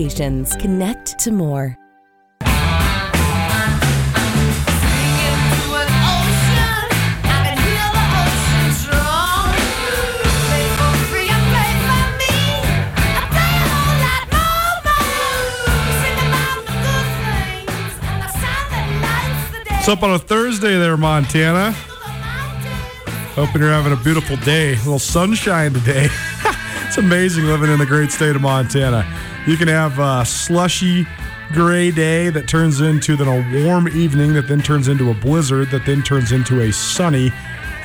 Connect to more. Up on a Thursday there, Montana? Hoping you're having a beautiful day. A little sunshine today. it's amazing living in the great state of Montana. You can have a slushy gray day that turns into then a warm evening that then turns into a blizzard that then turns into a sunny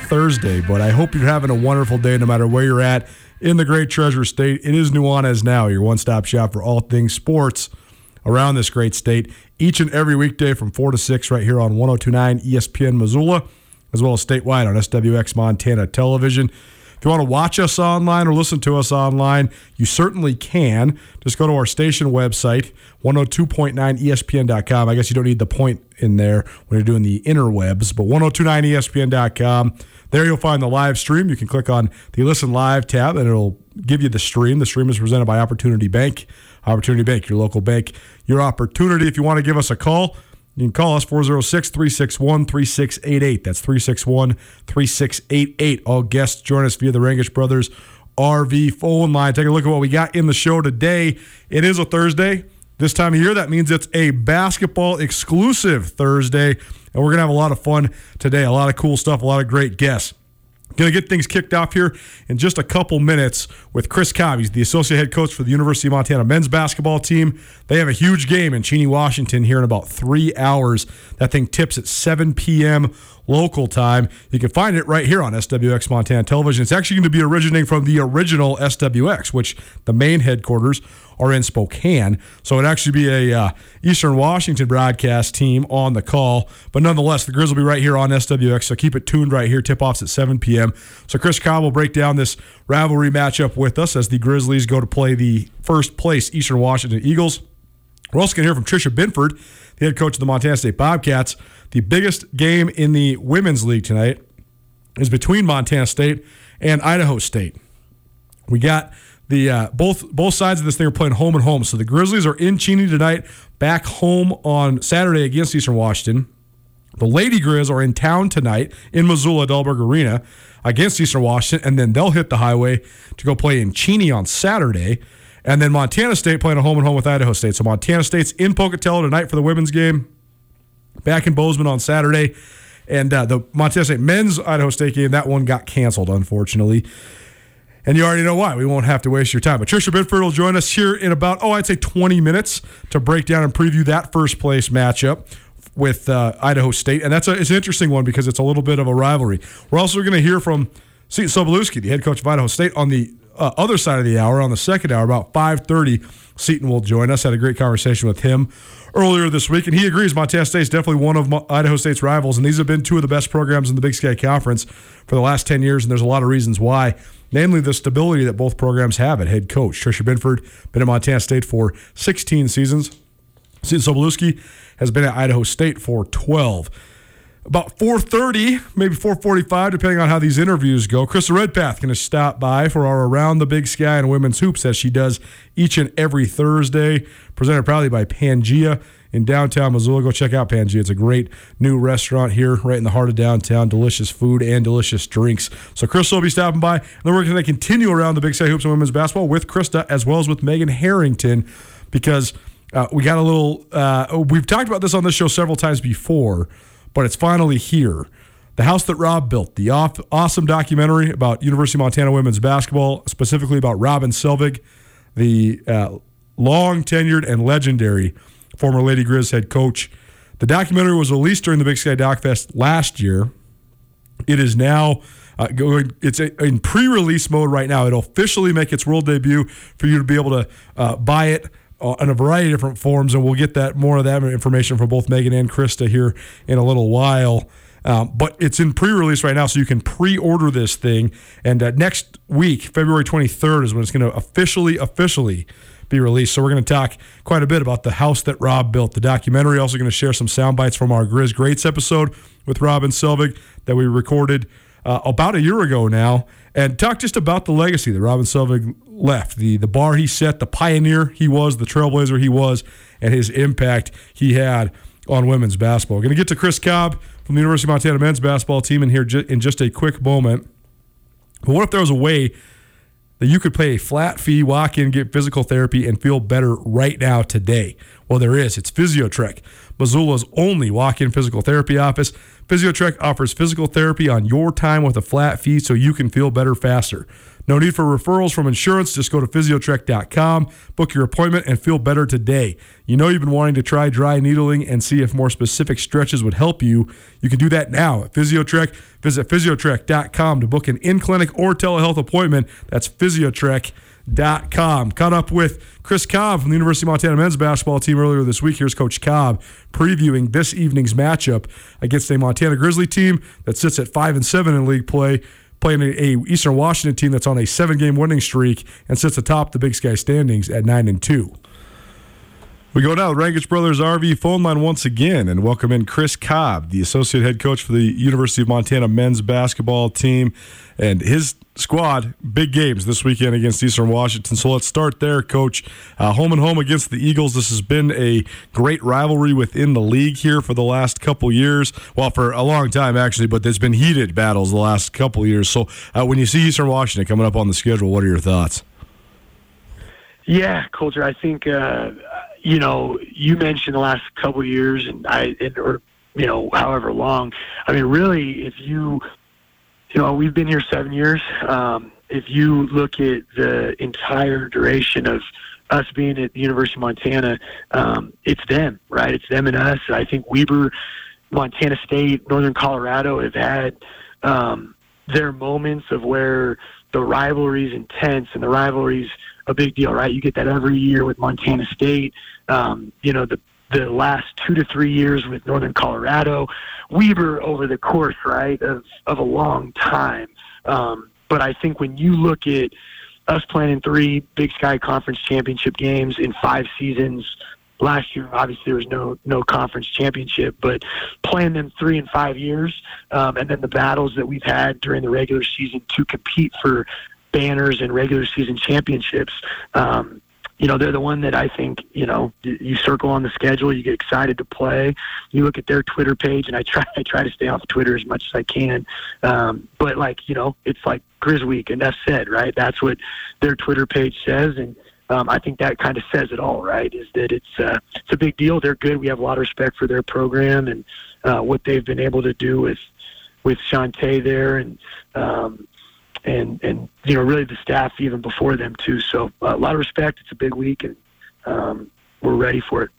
Thursday. But I hope you're having a wonderful day no matter where you're at in the great treasure state. It is Nuanez now, your one-stop shop for all things sports around this great state each and every weekday from 4 to 6 right here on 1029 ESPN Missoula, as well as statewide on SWX Montana Television. If you want to watch us online or listen to us online, you certainly can. Just go to our station website, 102.9ESPN.com. I guess you don't need the point in there when you're doing the interwebs, but 1029ESPN.com. There you'll find the live stream. You can click on the Listen Live tab and it'll give you the stream. The stream is presented by Opportunity Bank. Opportunity Bank, your local bank, your opportunity. If you want to give us a call, you can call us 406 361 3688. That's 361 3688. All guests join us via the Rangitsch Brothers RV phone line. Take a look at what we got in the show today. It is a Thursday. This time of year, that means it's a basketball exclusive Thursday. And we're going to have a lot of fun today. A lot of cool stuff, a lot of great guests. Going to get things kicked off here in just a couple minutes with Chris Cobb. He's the associate head coach for the University of Montana men's basketball team. They have a huge game in Cheney, Washington here in about three hours. That thing tips at 7 p.m. local time. You can find it right here on SWX Montana Television. It's actually going to be originating from the original SWX, which the main headquarters are in Spokane. So it'd actually be a uh, Eastern Washington broadcast team on the call. But nonetheless, the Grizz will be right here on SWX. So keep it tuned right here. Tip offs at 7 p.m. So Chris Cobb will break down this rivalry matchup with us as the Grizzlies go to play the first place Eastern Washington Eagles. We're also going to hear from Tricia Binford, the head coach of the Montana State Bobcats. The biggest game in the women's league tonight is between Montana State and Idaho State. We got the uh, both both sides of this thing are playing home and home. So the Grizzlies are in Cheney tonight, back home on Saturday against Eastern Washington. The Lady Grizz are in town tonight in Missoula, Dahlberg Arena against Eastern Washington, and then they'll hit the highway to go play in Cheney on Saturday. And then Montana State playing a home and home with Idaho State. So Montana State's in Pocatello tonight for the women's game, back in Bozeman on Saturday. And uh, the Montana State men's Idaho State game, that one got canceled, unfortunately. And you already know why. We won't have to waste your time. But Tricia Binford will join us here in about, oh, I'd say 20 minutes to break down and preview that first place matchup with uh, Idaho State, and that's a, it's an interesting one because it's a little bit of a rivalry. We're also going to hear from Seton Sobolewski, the head coach of Idaho State, on the uh, other side of the hour, on the second hour, about 5.30, Seton will join us. Had a great conversation with him earlier this week, and he agrees Montana State is definitely one of Idaho State's rivals, and these have been two of the best programs in the Big Sky Conference for the last 10 years, and there's a lot of reasons why, namely the stability that both programs have at head coach. Tricia Binford, been at Montana State for 16 seasons. Seton Sobolewski has been at Idaho State for 12 about 4.30 maybe 4.45 depending on how these interviews go krista redpath going to stop by for our around the big sky and women's hoops as she does each and every thursday presented proudly by pangea in downtown missoula. Go check out pangea. It's a great new restaurant here right in the heart of downtown. Delicious food and delicious drinks. So krista will be stopping by. And then we're going to continue around the big sky hoops and women's basketball with krista as well as with megan harrington because uh, we got a little uh, we've talked about this on this show several times before but it's finally here. The House That Rob Built, the awesome documentary about University of Montana women's basketball, specifically about Robin Selvig, the uh, long tenured and legendary former Lady Grizz head coach. The documentary was released during the Big Sky Doc Fest last year. It is now uh, going. It's in pre-release mode right now. It'll officially make its world debut for you to be able to uh, buy it uh, in a variety of different forms, and we'll get that more of that information from both Megan and Krista here in a little while. Um, but it's in pre-release right now, so you can pre-order this thing. And uh, next week, February 23rd, is when it's going to officially, officially be released. So we're going to talk quite a bit about the house that Rob built. The documentary. Also going to share some sound bites from our Grizz Greats episode with Robin Selvig that we recorded uh, about a year ago now and talk just about the legacy that Robin Selvig left, the the bar he set, the pioneer he was, the trailblazer he was, and his impact he had on women's basketball. We're going to get to Chris Cobb from the University of Montana men's basketball team in here in just a quick moment. But what if there was a way that you could pay a flat fee, walk in, get physical therapy, and feel better right now today? Well, there is. It's Physiotrek, Missoula's only walk in physical therapy office. Physiotrek offers physical therapy on your time with a flat fee so you can feel better faster. No need for referrals from insurance. Just go to physiotrek.com, book your appointment, and feel better today. You know you've been wanting to try dry needling and see if more specific stretches would help you. You can do that now at Physiotrek. Visit physiotrek.com to book an in clinic or telehealth appointment. That's physiotrek.com. Caught up with Chris Cobb from the University of Montana men's basketball team earlier this week. Here's Coach Cobb previewing this evening's matchup against a Montana Grizzly team that sits at 5 and 7 in league play playing a, Eastern Washington team that's on a seven game winning streak and sits atop the Big Sky standings at nine and two. We go now to Rangitsch Brothers RV phone line once again and welcome in Chris Cobb, the associate head coach for the University of Montana men's basketball team, and his squad. Big games this weekend against Eastern Washington. So let's start there, Coach. Uh, home and home against the Eagles. This has been a great rivalry within the league here for the last couple years. Well, for a long time actually, but there's been heated battles the last couple years. So uh, when you see Eastern Washington coming up on the schedule, what are your thoughts? Yeah, Colter. I think. Uh, you know, you mentioned the last couple years, and I, and, or you know, however long. I mean, really, if you, you know, we've been here seven years. Um, if you look at the entire duration of us being at the University of Montana, um, it's them, right? It's them and us. I think Weber, Montana State, Northern Colorado have had um, their moments of where the rivalry's intense and the rivalry's a big deal, right? You get that every year with Montana State. Um, you know, the the last two to three years with Northern Colorado, Weber over the course, right, of of a long time. Um, but I think when you look at us playing in three Big Sky Conference championship games in five seasons. Last year, obviously, there was no no conference championship, but playing them three and five years, um, and then the battles that we've had during the regular season to compete for banners and regular season championships. Um, you know, they're the one that I think, you know, you circle on the schedule, you get excited to play. You look at their Twitter page, and I try, I try to stay off Twitter as much as I can. Um, but like, you know, it's like Grizz Week, and that's it, right? That's what their Twitter page says, and um, I think that kind of says it all, right? Is that it's uh, it's a big deal. They're good. We have a lot of respect for their program and uh, what they've been able to do with with Shantay there, and um, and and you know really the staff even before them too. So uh, a lot of respect. It's a big week, and um, we're ready for it.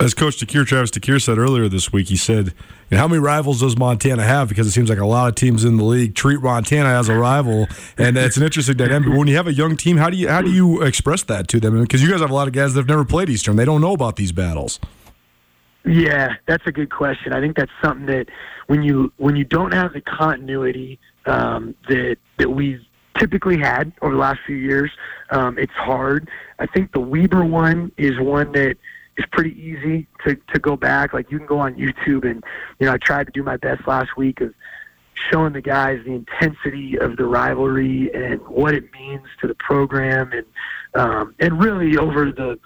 As Coach DeCuire, Travis DeCuire said earlier this week, he said, "How many rivals does Montana have? Because it seems like a lot of teams in the league treat Montana as a rival, and it's an interesting dynamic. But when you have a young team, how do you how do you express that to them? Because you guys have a lot of guys that have never played Eastern, they don't know about these battles." Yeah, that's a good question. I think that's something that when you when you don't have the continuity um, that that we've typically had over the last few years, um, it's hard. I think the Weber one is one that is pretty easy to to go back. Like you can go on YouTube and you know I tried to do my best last week of showing the guys the intensity of the rivalry and what it means to the program and um, and really over the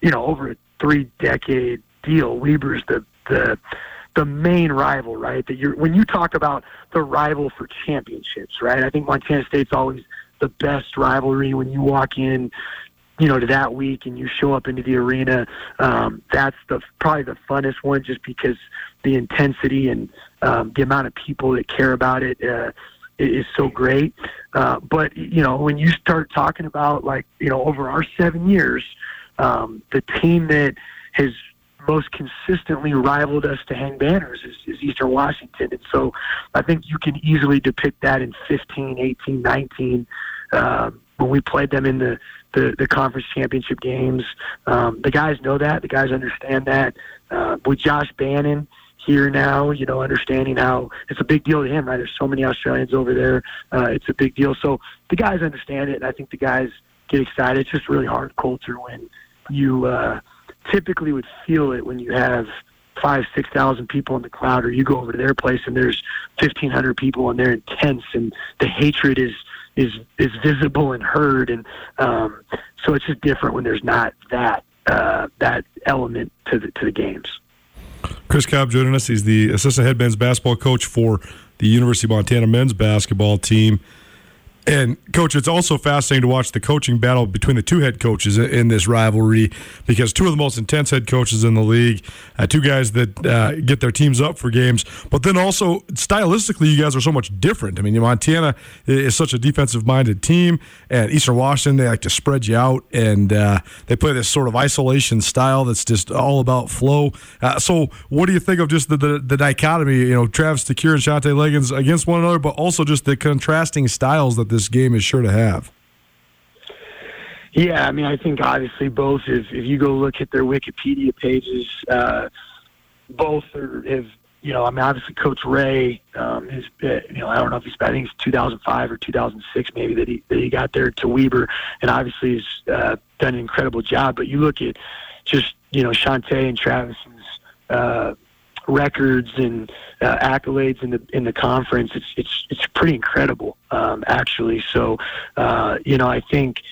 you know over a three decade deal. Weber's the the the main rival, right? That you're when you talk about the rival for championships, right? I think Montana State's always the best rivalry when you walk in, you know, to that week and you show up into the arena. Um, that's the probably the funnest one, just because the intensity and um, the amount of people that care about it. Uh, is so great, uh, but you know when you start talking about like you know over our seven years, um, the team that has most consistently rivaled us to hang banners is, is Eastern Washington. And so I think you can easily depict that in 15, 18, 19. Uh, when we played them in the, the, the conference championship games, um, the guys know that. The guys understand that. Uh, with Josh Bannan here now, you know, understanding how it's a big deal to him, right? There's so many Australians over there. Uh, it's a big deal. So the guys understand it, and I think the guys get excited. It's just really hard Colter when you uh, – typically would feel it when you have five, six thousand people in the crowd, or you go over to their place and there's fifteen hundred people and they're intense, and the hatred is is is visible and heard, and um, so it's just different when there's not that uh, that element to the to the games. Chris Cobb joining us. He's the assistant head men's basketball coach for the University of Montana men's basketball team. And coach, it's also fascinating to watch the coaching battle between the two head coaches in this rivalry because two of the most intense head coaches in the league, uh, two guys that uh, get their teams up for games, but then also stylistically, you guys are so much different. I mean, Montana is such a defensive minded team, and Eastern Washington they like to spread you out, and uh, they play this sort of isolation style that's just all about flow. Uh, so, what do you think of just the, the, the dichotomy? You know, Travis DeCuire and Shantay Legans against one another, but also just the contrasting styles that this game is sure to have. Yeah, I mean, I think obviously both. If if you go look at their Wikipedia pages, uh, both are, have you know. I mean, obviously Coach Rahe um, is uh, you know I don't know if he's I think it's 2005 or 2006 maybe that he that he got there to Weber, and obviously has uh, done an incredible job. But you look at just you know Shantay and Travis's uh, records and uh, accolades in the in the conference. It's it's it's pretty incredible, um, actually. So, uh, you know, I think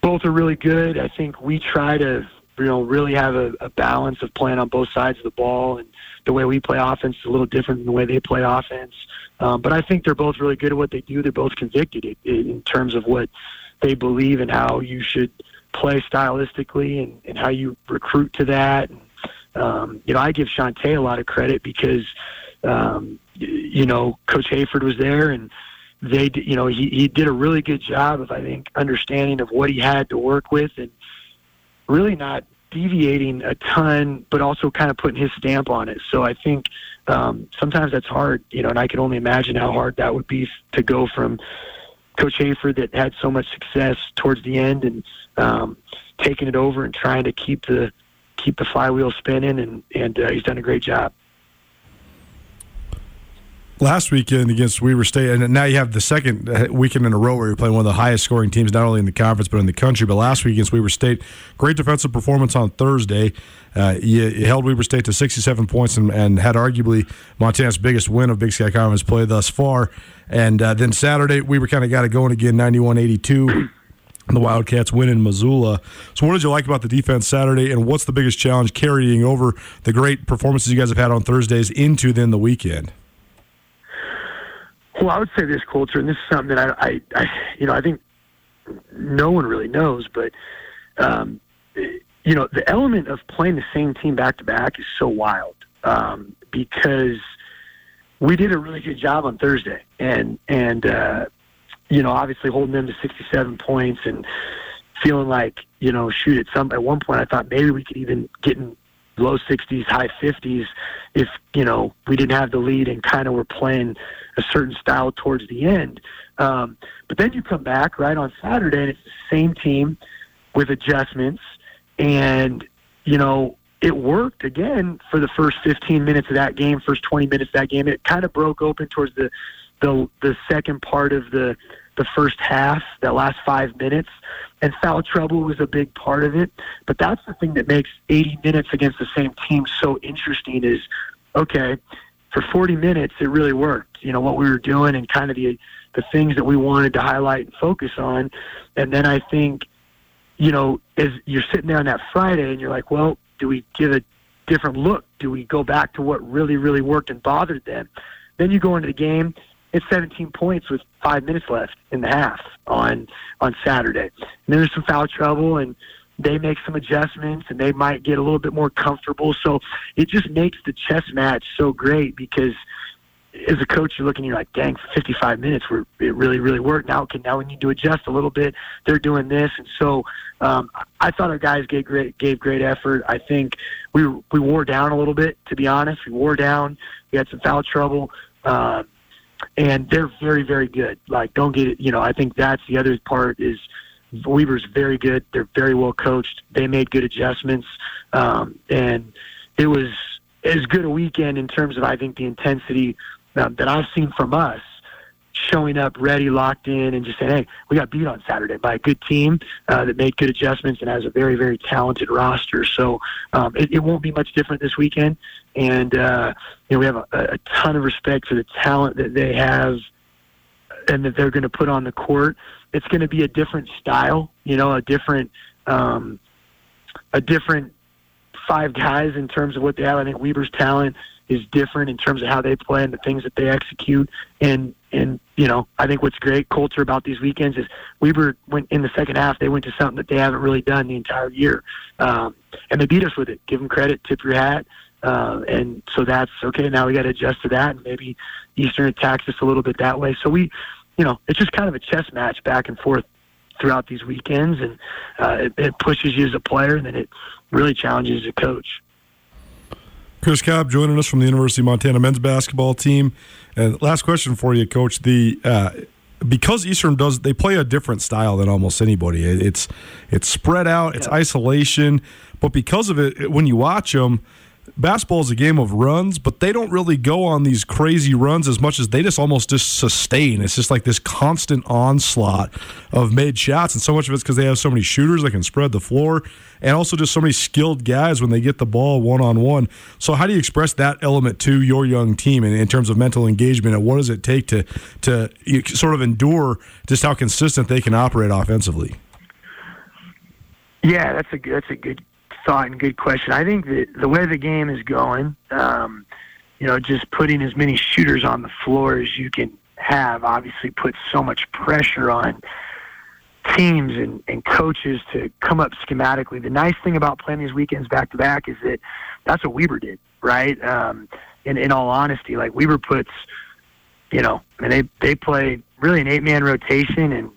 both are really good. I think we try to you know really have a, a balance of playing on both sides of the ball, and the way we play offense is a little different than the way they play offense. Um, but I think they're both really good at what they do. They're both convicted in, in terms of what they believe and how you should play stylistically and, and how you recruit to that. And, um, you know, I give Shantay a lot of credit because, um, you know, Coach Hayford was there and they, you know, he, he did a really good job of, I think, understanding of what he had to work with and really not deviating a ton, but also kind of putting his stamp on it. So I think um, sometimes that's hard, you know, and I can only imagine how hard that would be to go from Coach Hayford that had so much success towards the end and um, taking it over and trying to keep the keep the flywheel spinning, and and uh, he's done a great job. Last weekend against Weber State, and now you have the second uh, weekend in a row where you're playing one of the highest scoring teams, not only in the conference but in the country. But last week against Weber State, great defensive performance on Thursday. Uh, you, you, held Weber State to 67 points and, and, had arguably Montana's biggest win of Big Sky Conference play thus far. And uh, then Saturday, Weber kind of got it going again, 91 82 the Wildcats win in Missoula. So, what did you like about the defense Saturday, and what's the biggest challenge carrying over the great performances you guys have had on Thursdays into then the weekend? Well, I would say this Colter, and this is something that I, I, I you know, I think no one really knows, but um, you know, the element of playing the same team back to back is so wild um, because we did a really good job on Thursday, and and uh, you know, obviously holding them to 67 points and feeling like, you know, shoot, at some at one point I thought maybe we could even get in low 60s, high 50s if, you know, we didn't have the lead and kind of were playing a certain style towards the end. Um, but then you come back, right, on Saturday, and it's the same team with adjustments. And, you know, it worked again for the first 15 minutes of that game, first 20 minutes of that game. It kind of broke open towards the, the, the second part of the, the first half, that last five minutes, and foul trouble was a big part of it. But that's the thing that makes 80 minutes against the same team so interesting is, okay, for 40 minutes, it really worked. You know, what we were doing and kind of the, the things that we wanted to highlight and focus on. And then I think, you know, as you're sitting there on that Friday and you're like, well, do we give a different look? Do we go back to what really, really worked and bothered them? Then you go into the game it's 17 points with five minutes left in the half on on Saturday. And then there's some foul trouble, and they make some adjustments, and they might get a little bit more comfortable. So it just makes the chess match so great because as a coach, you're looking, you're like, dang, 55 minutes, where it really, really worked. Now, can now we need to adjust a little bit. They're doing this, and so um, I thought our guys gave great, gave great effort. I think we we wore down a little bit, to be honest. We wore down. We had some foul trouble. Uh, and they're very, very good. Like, don't get it. You know, I think that's the other part is Weber's very good. They're very well coached. They made good adjustments, um, and it was as good a weekend in terms of I think the intensity uh, that I've seen from us showing up ready, locked in, and just saying, "Hey, we got beat on Saturday by a good team uh, that made good adjustments and has a very, very talented roster." So um, it, it won't be much different this weekend, and uh, you know we have a, a ton of respect for the talent that they have and that they're going to put on the court. It's going to be a different style, you know, a different, um, a different five guys in terms of what they have. I think Weber's talent is different in terms of how they play and the things that they execute. And and you know, I think what's great Colter about these weekends is Weber went in the second half. They went to something that they haven't really done the entire year, um, and they beat us with it. Give them credit, tip your hat. Uh, and so that's okay. Now we got to adjust to that, and maybe Eastern attacks us a little bit that way. So we, you know, it's just kind of a chess match back and forth throughout these weekends, and uh, it, it pushes you as a player, and then it really challenges a coach. Chris Cobb joining us from the University of Montana men's basketball team. And last question for you, Coach. The uh, because Eastern does they play a different style than almost anybody. It's it's spread out, it's isolation, but because of it, when you watch them basketball is a game of runs, but they don't really go on these crazy runs as much as they just almost just sustain. It's just like this constant onslaught of made shots, and so much of it's because they have so many shooters that can spread the floor, and also just so many skilled guys when they get the ball one on one. So, how do you express that element to your young team in, in terms of mental engagement, and what does it take to to sort of endure just how consistent they can operate offensively? Yeah, that's a that's a good thought and good question. I think that the way the game is going, um, you know, just putting as many shooters on the floor as you can have obviously puts so much pressure on teams and, and coaches to come up schematically. The nice thing about playing these weekends back to back is that that's what Weber did, right? Um, in, in all honesty, like Weber puts, you know, I mean, they, they play really an eight man rotation and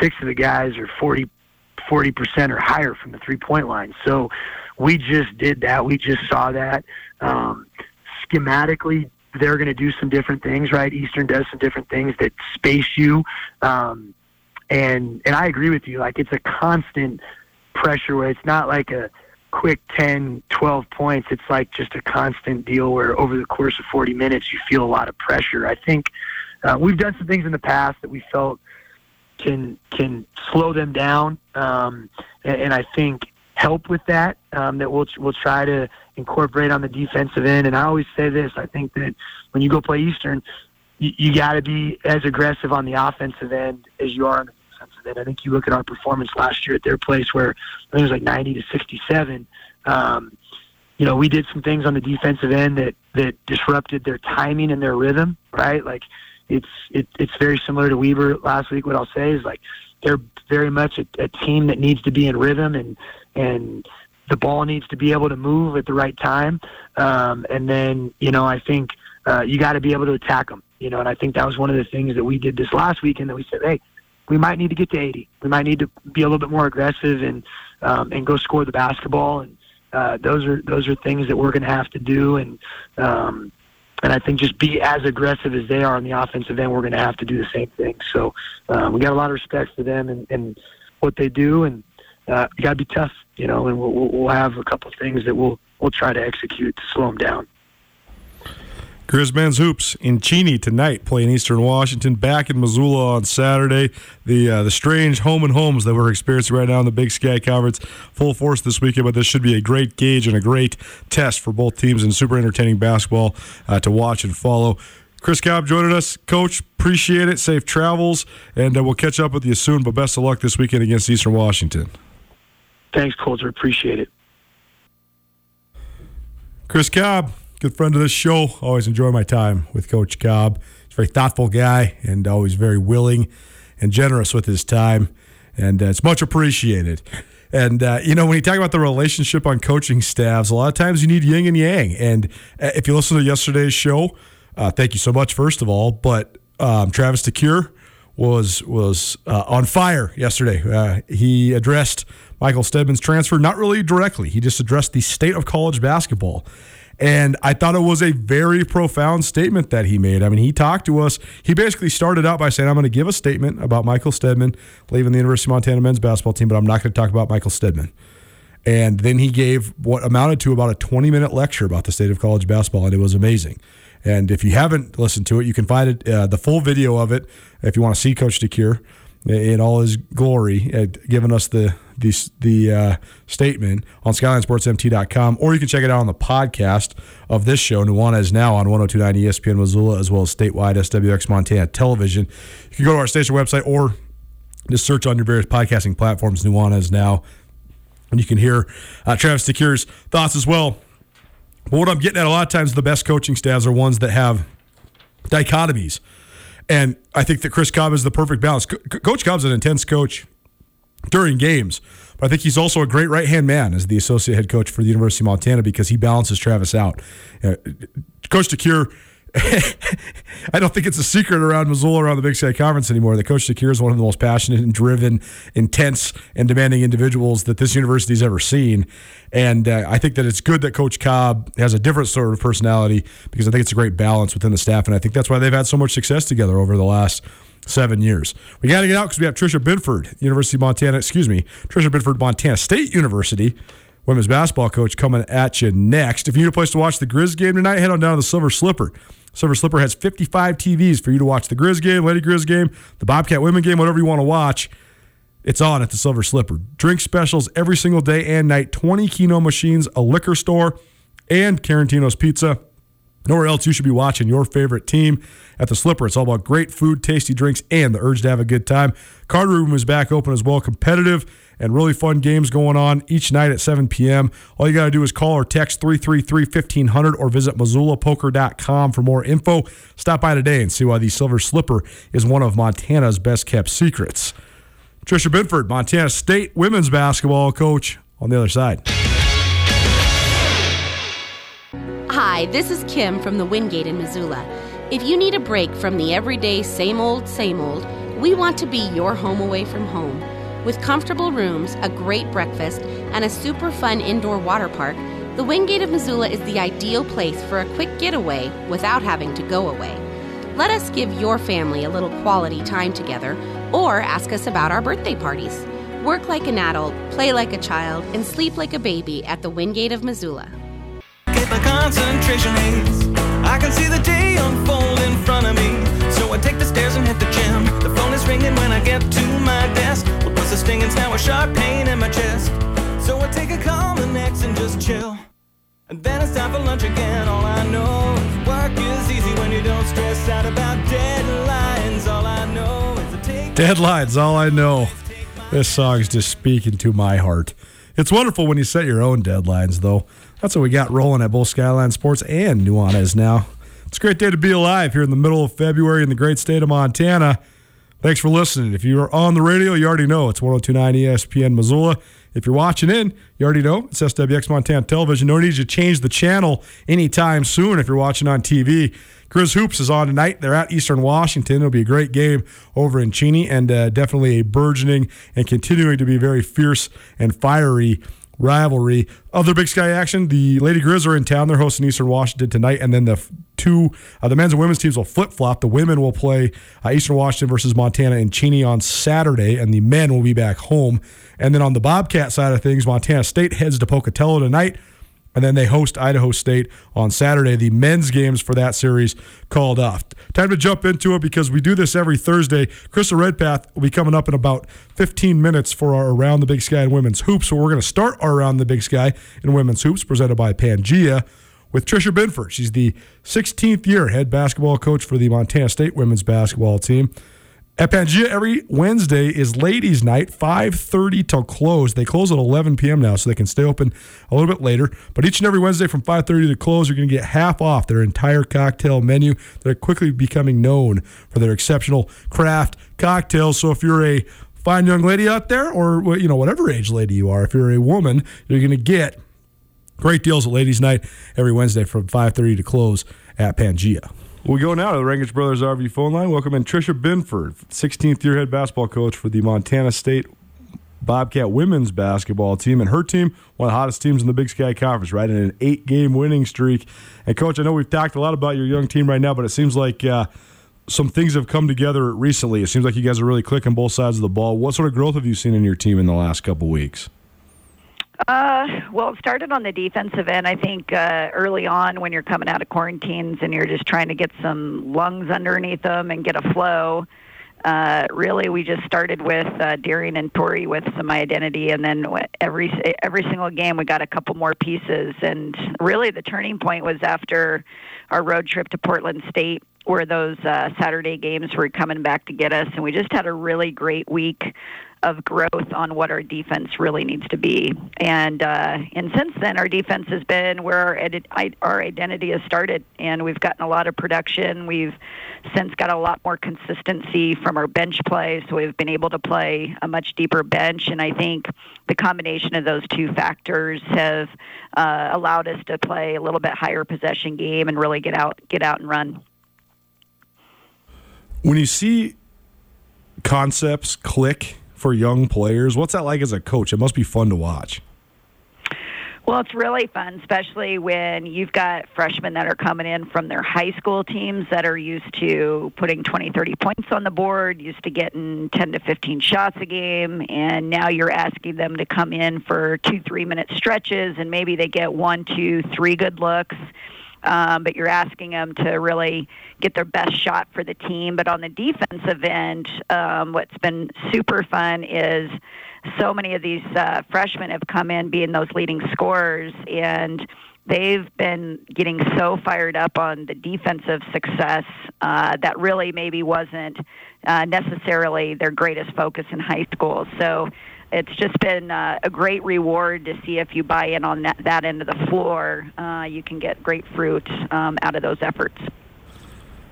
six of the guys are 40 40% or higher from the three point line. So we just did that. We just saw that. Um, schematically, they're going to do some different things, right? Eastern does some different things that space you. Um, and, and I agree with you. Like it's a constant pressure where it's not like a quick 10, 12 points. It's like just a constant deal where over the course of 40 minutes, you feel a lot of pressure. I think uh, we've done some things in the past that we felt can can slow them down, um, and, and, I think help with that. Um, that we'll we'll try to incorporate on the defensive end. And I always say this: I think that when you go play Eastern, you, you got to be as aggressive on the offensive end as you are on the defensive end. I think you look at our performance last year at their place, where I think it was like 90 to 67. Um, you know, we did some things on the defensive end that that disrupted their timing and their rhythm, right? Like it's it, it's very similar to Weber last week. What I'll say is like they're very much a, a team that needs to be in rhythm and and the ball needs to be able to move at the right time. Um, and then you know I think uh, you got to be able to attack them. You know, and I think that was one of the things that we did this last weekend that we said, hey, we might need to get to 80. We might need to be a little bit more aggressive and um, and go score the basketball. And uh, those are those are things that we're going to have to do, and um, and I think just be as aggressive as they are on the offensive end. We're going to have to do the same thing. So um, we got a lot of respect for them and, and what they do, and uh, you got to be tough, you know. And we'll, we'll have a couple of things that we'll we'll try to execute to slow them down. Grizz Men's Hoops in Cheney tonight, playing Eastern Washington. Back in Missoula on Saturday. The uh, the strange home and homes that we're experiencing right now in the Big Sky Conference, full force this weekend. But this should be a great gauge and a great test for both teams and super entertaining basketball uh, to watch and follow. Chris Cobb joining us, Coach. Appreciate it. Safe travels, and uh, we'll catch up with you soon. But best of luck this weekend against Eastern Washington. Thanks, Colter. Appreciate it. Chris Cobb good friend of this show. Always enjoy my time with Coach Cobb. He's a very thoughtful guy and always very willing and generous with his time, and uh, it's much appreciated. And uh, you know, when you talk about the relationship on coaching staffs, a lot of times you need yin and yang. And uh, if you listen to yesterday's show, uh, thank you so much, first of all. But um, Travis DeCuire was was uh, on fire yesterday. Uh, he addressed Michael Steadman's transfer, not really directly. He just addressed the state of college basketball and I thought it was a very profound statement that he made. I mean, he talked to us. He basically started out by saying, I'm going to give a statement about Michael Steadman leaving the University of Montana men's basketball team, but I'm not going to talk about Michael Steadman. And then he gave what amounted to about a 20 minute lecture about the state of college basketball, and it was amazing. And if you haven't listened to it, you can find it, uh, the full video of it if you want to see Coach DeCuire in all his glory, at giving us the the, the uh, statement on SkylineSportsMT.com, or you can check it out on the podcast of this show. Nuanez Now on 1029 ESPN Missoula, as well as statewide SWX Montana Television. You can go to our station website or just search on your various podcasting platforms, Nuanez Now, and you can hear uh, Travis DeCuire's thoughts as well. But what I'm getting at a lot of times, the best coaching staffs are ones that have dichotomies. And I think that Chris Cobb is the perfect balance. Coach Cobb's an intense coach during games. But I think he's also a great right hand man as the associate head coach for the University of Montana because he balances Travis out. Uh, coach DeCuire, I don't think it's a secret around Missoula around the Big Sky Conference anymore that Coach DeCuire is one of the most passionate and driven, intense, and demanding individuals that this university's ever seen. And uh, I think that it's good that Coach Cobb has a different sort of personality because I think it's a great balance within the staff. And I think that's why they've had so much success together over the last – seven years. We got to get out because we have Tricia Binford, University of Montana, excuse me, Tricia Binford, Montana State University, women's basketball coach, coming at you next. If you need a place to watch the Grizz game tonight, head on down to the Silver Slipper. Silver Slipper has 55 TVs for you to watch the Grizz game, Lady Grizz game, the Bobcat women game, whatever you want to watch. It's on at the Silver Slipper. Drink specials every single day and night, 20 Keno machines, a liquor store, and Carantino's Pizza. Nowhere else you should be watching your favorite team at the Slipper. It's all about great food, tasty drinks, and the urge to have a good time. Card room is back open as well, competitive and really fun games going on each night at 7 p.m. All you got to do is call or text 333 1500 or visit MissoulaPoker.com for more info. Stop by today and see why the Silver Slipper is one of Montana's best kept secrets. Tricia Binford, Montana State women's basketball coach, on the other side. Hi, this is Kim from the Wingate in Missoula. If you need a break from the everyday same old, same old, we want to be your home away from home. With comfortable rooms, a great breakfast, and a super fun indoor water park, the Wingate of Missoula is the ideal place for a quick getaway without having to go away. Let us give your family a little quality time together, or ask us about our birthday parties. Work like an adult, play like a child, and sleep like a baby at the Wingate of Missoula the concentration haze. I can see the day unfold in front of me. So I take the stairs and hit the gym. The is ringing when I get to my desk. What was the stinging's now a sharp pain in my chest. So I take a and just chill. And then it's time for lunch again. All I know is work is easy when you don't stress out about deadlines. All I know is take deadlines. All I know. This song's just speaking to my heart. It's wonderful when you set your own deadlines, though. That's what we got rolling at both Skyline Sports and Nuanez now. It's a great day to be alive here in the middle of February in the great state of Montana. Thanks for listening. If you're on the radio, you already know it's 1029 ESPN Missoula. If you're watching in, you already know it's SWX Montana Television. No need to change the channel anytime soon if you're watching on TV. Grizz Hoops is on tonight. They're at Eastern Washington. It'll be a great game over in Cheney and uh, definitely a burgeoning and continuing to be very fierce and fiery rivalry. Other Big Sky action: the Lady Grizz are in town. They're hosting Eastern Washington tonight, and then the two uh, the men's and women's teams will flip flop. The women will play uh, Eastern Washington versus Montana and Cheney on Saturday, and the men will be back home. And then on the Bobcat side of things, Montana State heads to Pocatello tonight and then they host Idaho State on Saturday. The men's games for that series called off. Time to jump into it because we do this every Thursday. Krista Redpath will be coming up in about 15 minutes for our Around the Big Sky and Women's Hoops. So we're going to start our Around the Big Sky and Women's Hoops presented by Pangea with Tricia Binford. She's the 16th year head basketball coach for the Montana State women's basketball team. At Pangea, every Wednesday is ladies' night, 5.30 till close. They close at 11 p.m. now, so they can stay open a little bit later. But each and every Wednesday from 5.30 to close, you're going to get half off their entire cocktail menu. They're quickly becoming known for their exceptional craft cocktails. So if you're a fine young lady out there, or you know whatever age lady you are, if you're a woman, you're going to get great deals at ladies' night every Wednesday from 5.30 to close at Pangea. We go now to the Rangitsch Brothers RV phone line. Welcome in Tricia Binford, 16th year head basketball coach for the Montana State Bobcat women's basketball team. And her team, one of the hottest teams in the Big Sky Conference, right? In an eight game winning streak. And, Coach, I know we've talked a lot about your young team right now, but it seems like uh, some things have come together recently. It seems like you guys are really clicking both sides of the ball. What sort of growth have you seen in your team in the last couple weeks? Uh, well, it started on the defensive end. I think uh, early on when you're coming out of quarantines and you're just trying to get some lungs underneath them and get a flow. Uh, really, we just started with uh, Darian and Tori with some identity, and then every every single game we got a couple more pieces. And really, the turning point was after our road trip to Portland State, where those uh, Saturday games were coming back to get us, and we just had a really great week of growth on what our defense really needs to be. And uh, and since then, our defense has been where our, edi- our identity has started, and we've gotten a lot of production. We've since got a lot more consistency from our bench play, so we've been able to play a much deeper bench. And I think the combination of those two factors have uh, allowed us to play a little bit higher possession game and really get out get out and run. When you see concepts click for young players? What's that like as a coach? It must be fun to watch. Well, it's really fun, especially when you've got freshmen that are coming in from their high school teams that are used to putting 20, 30 points on the board, used to getting 10 to 15 shots a game, and now you're asking them to come in for two, three minute stretches, and maybe they get one, two, three good looks um, but you're asking them to really get their best shot for the team. But on the defensive end, um, what's been super fun is so many of these uh, freshmen have come in being those leading scorers and they've been getting so fired up on the defensive success uh, that really maybe wasn't uh, necessarily their greatest focus in high school. So it's just been uh, a great reward to see if you buy in on that, that end of the floor, uh, you can get great fruit um, out of those efforts.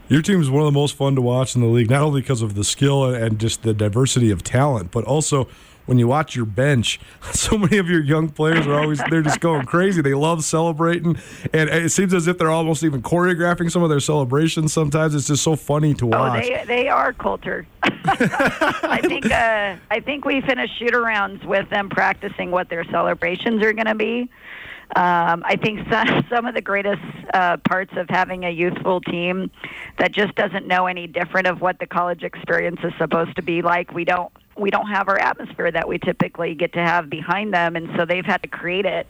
Your team is one of the most fun to watch in the league, not only because of the skill and just the diversity of talent, but also when you watch your bench, so many of your young players are always they're just going crazy. They love celebrating, and it seems as if they're almost even choreographing some of their celebrations. Sometimes it's just so funny to watch. Oh, they they are Colter. I think uh, I think we finished shoot arounds with them practicing what their celebrations are going to be. Um, I think some, some of the greatest uh, parts of having a youthful team that just doesn't know any different of what the college experience is supposed to be like. We don't we don't have our atmosphere that we typically get to have behind them, and so they've had to create it.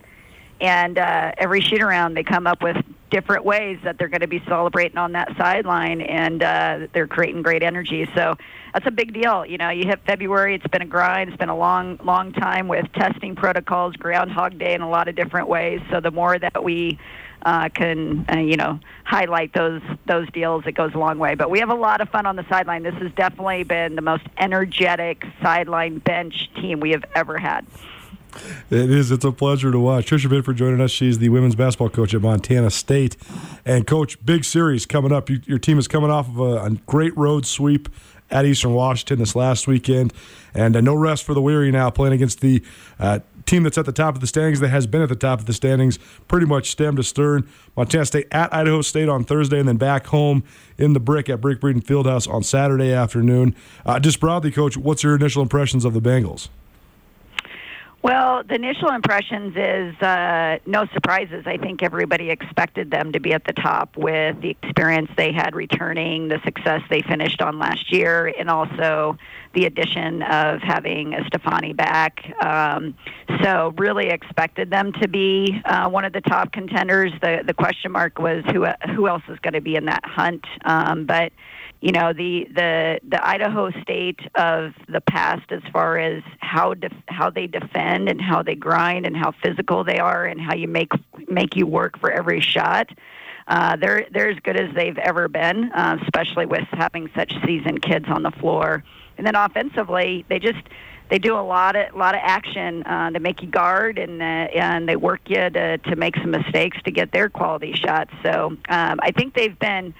And uh, every shoot around, they come up with different ways that they're going to be celebrating on that sideline, and uh, they're creating great energy. So that's a big deal. You know, you hit February; it's been a grind. It's been a long, long time with testing protocols, Groundhog Day, in a lot of different ways. So the more that we uh, can uh, you know highlight those those deals, it goes a long way. But we have a lot of fun on the sideline. This has definitely been the most energetic sideline bench team we have ever had. It is. It's a pleasure to watch. Tricia Binford joining us. She's the women's basketball coach at Montana State. And, coach, big series coming up. You, your team is coming off of a, a, great road sweep at Eastern Washington this last weekend. And uh, no rest for the weary now, playing against the uh, team that's at the top of the standings, that has been at the top of the standings pretty much stem to stern. Montana State at Idaho State on Thursday, and then back home in the brick at Brick Breeden Fieldhouse on Saturday afternoon. Uh, just broadly, Coach, what's your initial impressions of the Bengals? Well, the initial impressions is uh, no surprises. I think everybody expected them to be at the top with the experience they had returning, the success they finished on last year, and also the addition of having Estefany back. Um, so, really expected them to be uh, one of the top contenders. The the question mark was who who else is going to be in that hunt, um, but you know the the the Idaho State of the past as far as how def- how they defend and how they grind and how physical they are and how you make make you work for every shot. Uh, they're they're as good as they've ever been, uh, especially with having such seasoned kids on the floor. And then offensively, they just they do a lot of lot of action uh, to make you guard and uh, and they work you to to make some mistakes to get their quality shots. So um, I think they've been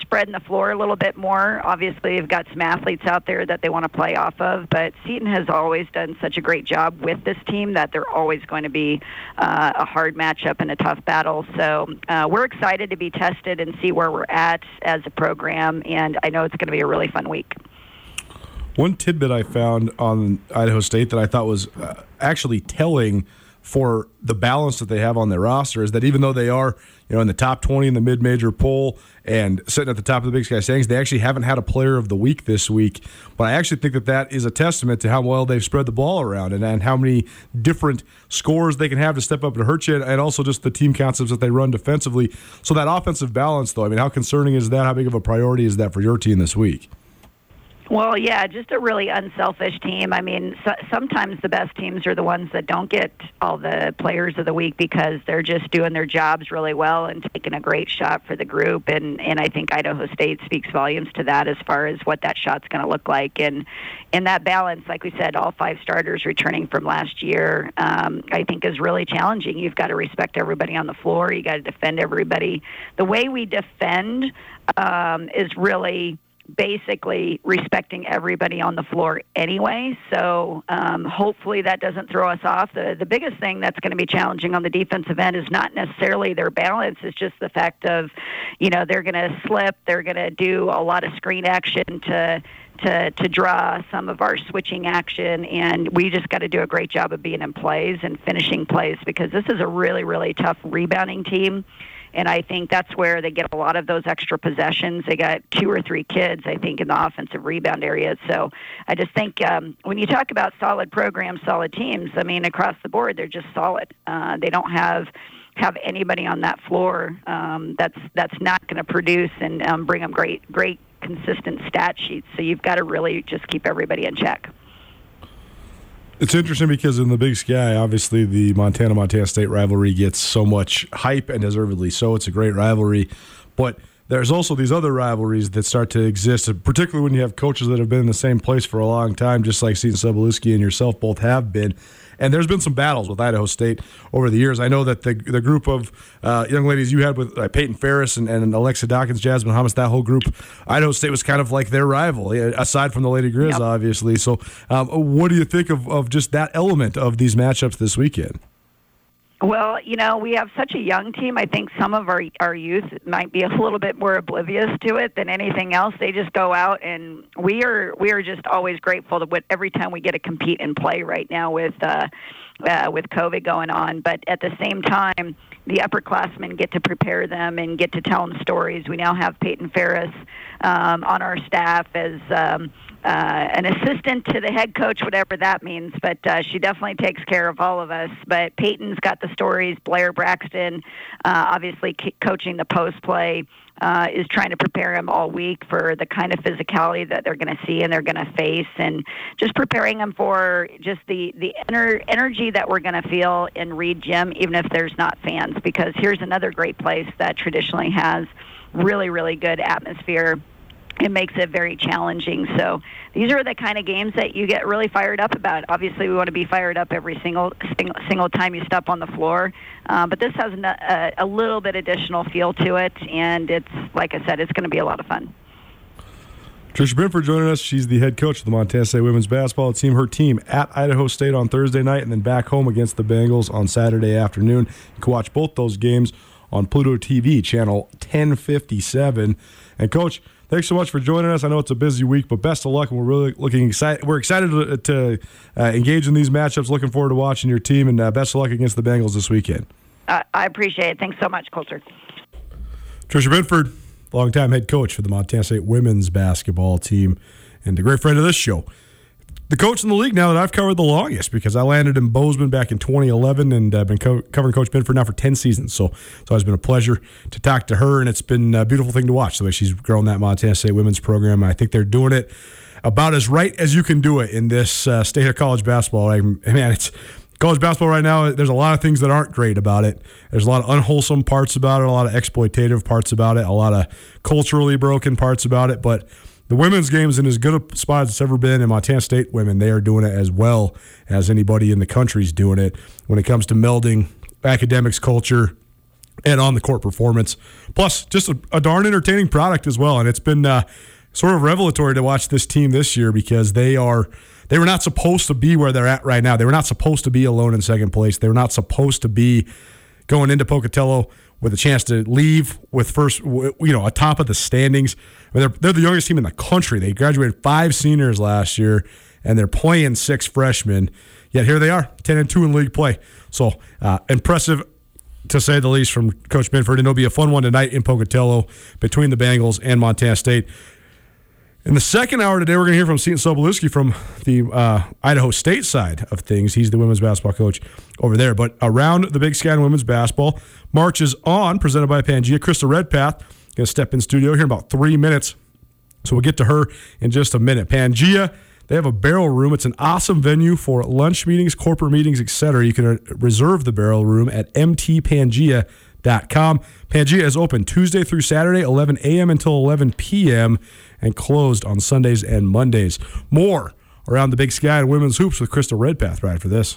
spreading the floor a little bit more. Obviously, they've got some athletes out there that they want to play off of, but Seton has always done such a great job with this team that they're always going to be uh, a hard matchup and a tough battle. So uh, we're excited to be tested and see where we're at as a program, and I know it's going to be a really fun week. One tidbit I found on Idaho State that I thought was uh, actually telling for the balance that they have on their roster is that even though they are, you know, in the top 20 in the mid-major poll and sitting at the top of the Big Sky standings, they actually haven't had a player of the week this week. But I actually think that that is a testament to how well they've spread the ball around and, and how many different scores they can have to step up and hurt you, and also just the team concepts that they run defensively. So that offensive balance, though, I mean, how concerning is that? How big of a priority is that for your team this week? Well, yeah, just a really unselfish team. I mean, so, sometimes the best teams are the ones that don't get all the players of the week because they're just doing their jobs really well and taking a great shot for the group. And and I think Idaho State speaks volumes to that as far as what that shot's going to look like. And and that balance, like we said, all five starters returning from last year, um, I think is really challenging. You've got to respect everybody on the floor. You got to defend everybody. The way we defend um, is really basically respecting everybody on the floor anyway. So um, hopefully that doesn't throw us off. The the biggest thing that's going to be challenging on the defensive end is not necessarily their balance. It's just the fact of, you know, they're going to slip. They're going to do a lot of screen action to to to draw some of our switching action, and we just got to do a great job of being in plays and finishing plays because this is a really really tough rebounding team and I think that's where they get a lot of those extra possessions. They got two or three kids, I think, in the offensive rebound area. So I just think um, when you talk about solid programs, solid teams, I mean, across the board, they're just solid. Uh, they don't have have anybody on that floor um, that's that's not going to produce and um, bring them great great consistent stat sheets. So you've got to really just keep everybody in check. It's interesting because in the Big Sky, obviously the Montana Montana State rivalry gets so much hype and deservedly so. It's a great rivalry, but there's also these other rivalries that start to exist, particularly when you have coaches that have been in the same place for a long time, just like Seton Sobolewski and yourself both have been. And there's been some battles with Idaho State over the years. I know that the the group of uh, young ladies you had with uh, Peyton Ferris and, and Alexa Dawkins, Jasmine Hommes, that whole group, Idaho State was kind of like their rival, aside from the Lady Grizz, yep. obviously. So, um, what do you think of, of just that element of these matchups this weekend? Well, you know, we have such a young team. I think some of our our youth might be a little bit more oblivious to it than anything else. They just go out, and we are we are just always grateful that every time we get to compete and play. Right now with uh, uh, with COVID going on, but at the same time, the upperclassmen get to prepare them and get to tell them stories. We now have Peyton Ferris um, on our staff as. Um, uh, an assistant to the head coach, whatever that means. But uh, she definitely takes care of all of us. But Peyton's got the stories. Blair Braxton, uh, obviously coaching the post play. Uh, is trying to prepare them all week for the kind of physicality that they're going to see and they're going to face, and just preparing them for just the the ener- energy that we're going to feel in Reed Gym, even if there's not fans. Because here's another great place that traditionally has really really good atmosphere it makes it very challenging. So these are the kind of games that you get really fired up about. Obviously, we want to be fired up every single single, single time you step on the floor, uh, but this has a, a little bit additional feel to it, and it's like I said, it's going to be a lot of fun. Tricia Binford joining us. She's the head coach of the Montana State women's basketball team. Her team at Idaho State on Thursday night, and then back home against the Bengals on Saturday afternoon. You can watch both those games on Pluto TV, channel 1057. And, Coach, thanks so much for joining us. I know it's a busy week, but best of luck. And we're really looking excited. We're excited to, to uh, engage in these matchups. Looking forward to watching your team, and uh, best of luck against the Bengals this weekend. I, I appreciate it. Thanks so much, Colter. Tricia Binford, longtime head coach for the Montana State women's basketball team, and a great friend of this show. The coach in the league now that I've covered the longest because I landed in Bozeman back in 2011 and I've been co- covering Coach Binford now for 10 seasons. So it's always been a pleasure to talk to her, and it's been a beautiful thing to watch the way she's grown that Montana State women's program. I think they're doing it about as right as you can do it in this uh, state of college basketball. Like, man, it's college basketball right now, there's a lot of things that aren't great about it. There's a lot of unwholesome parts about it, a lot of exploitative parts about it, a lot of culturally broken parts about it. But the women's game is in as good a spot as it's ever been. And Montana State women, they are doing it as well as anybody in the country is doing it when it comes to melding academics, culture, and on the court performance. Plus, just a, a darn entertaining product as well. And it's been uh, sort of revelatory to watch this team this year because they are they were not supposed to be where they're at right now. They were not supposed to be alone in second place. They were not supposed to be going into Pocatello with a chance to leave with first, you know, atop of the standings. Mean, they're, they're the youngest team in the country. They graduated five seniors last year, and they're playing six freshmen. Yet here they are, ten and two in league play. So uh, impressive to say the least from Coach Binford, and it'll be a fun one tonight in Pocatello between the Bengals and Montana State. In the second hour today, we're going to hear from Seton Sobolewski from the uh, Idaho State side of things. He's the women's basketball coach over there. But around the Big Sky and women's basketball, March is on, presented by Pangea. Krista Redpath going to step in studio here in about three minutes. So we'll get to her in just a minute. Pangea, they have a barrel room. It's an awesome venue for lunch meetings, corporate meetings, etc. You can uh, reserve the barrel room at mtpangea.com. Pangea is open Tuesday through Saturday, 11 a.m. until 11 p.m and closed on Sundays and Mondays. More around the big sky and women's hoops with Krista Redpath right for this.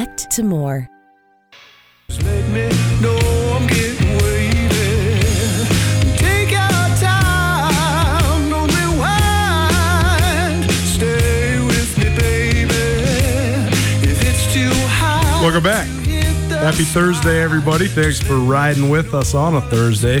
to more. Welcome back. Happy Thursday, everybody. Thanks for riding with us on a Thursday.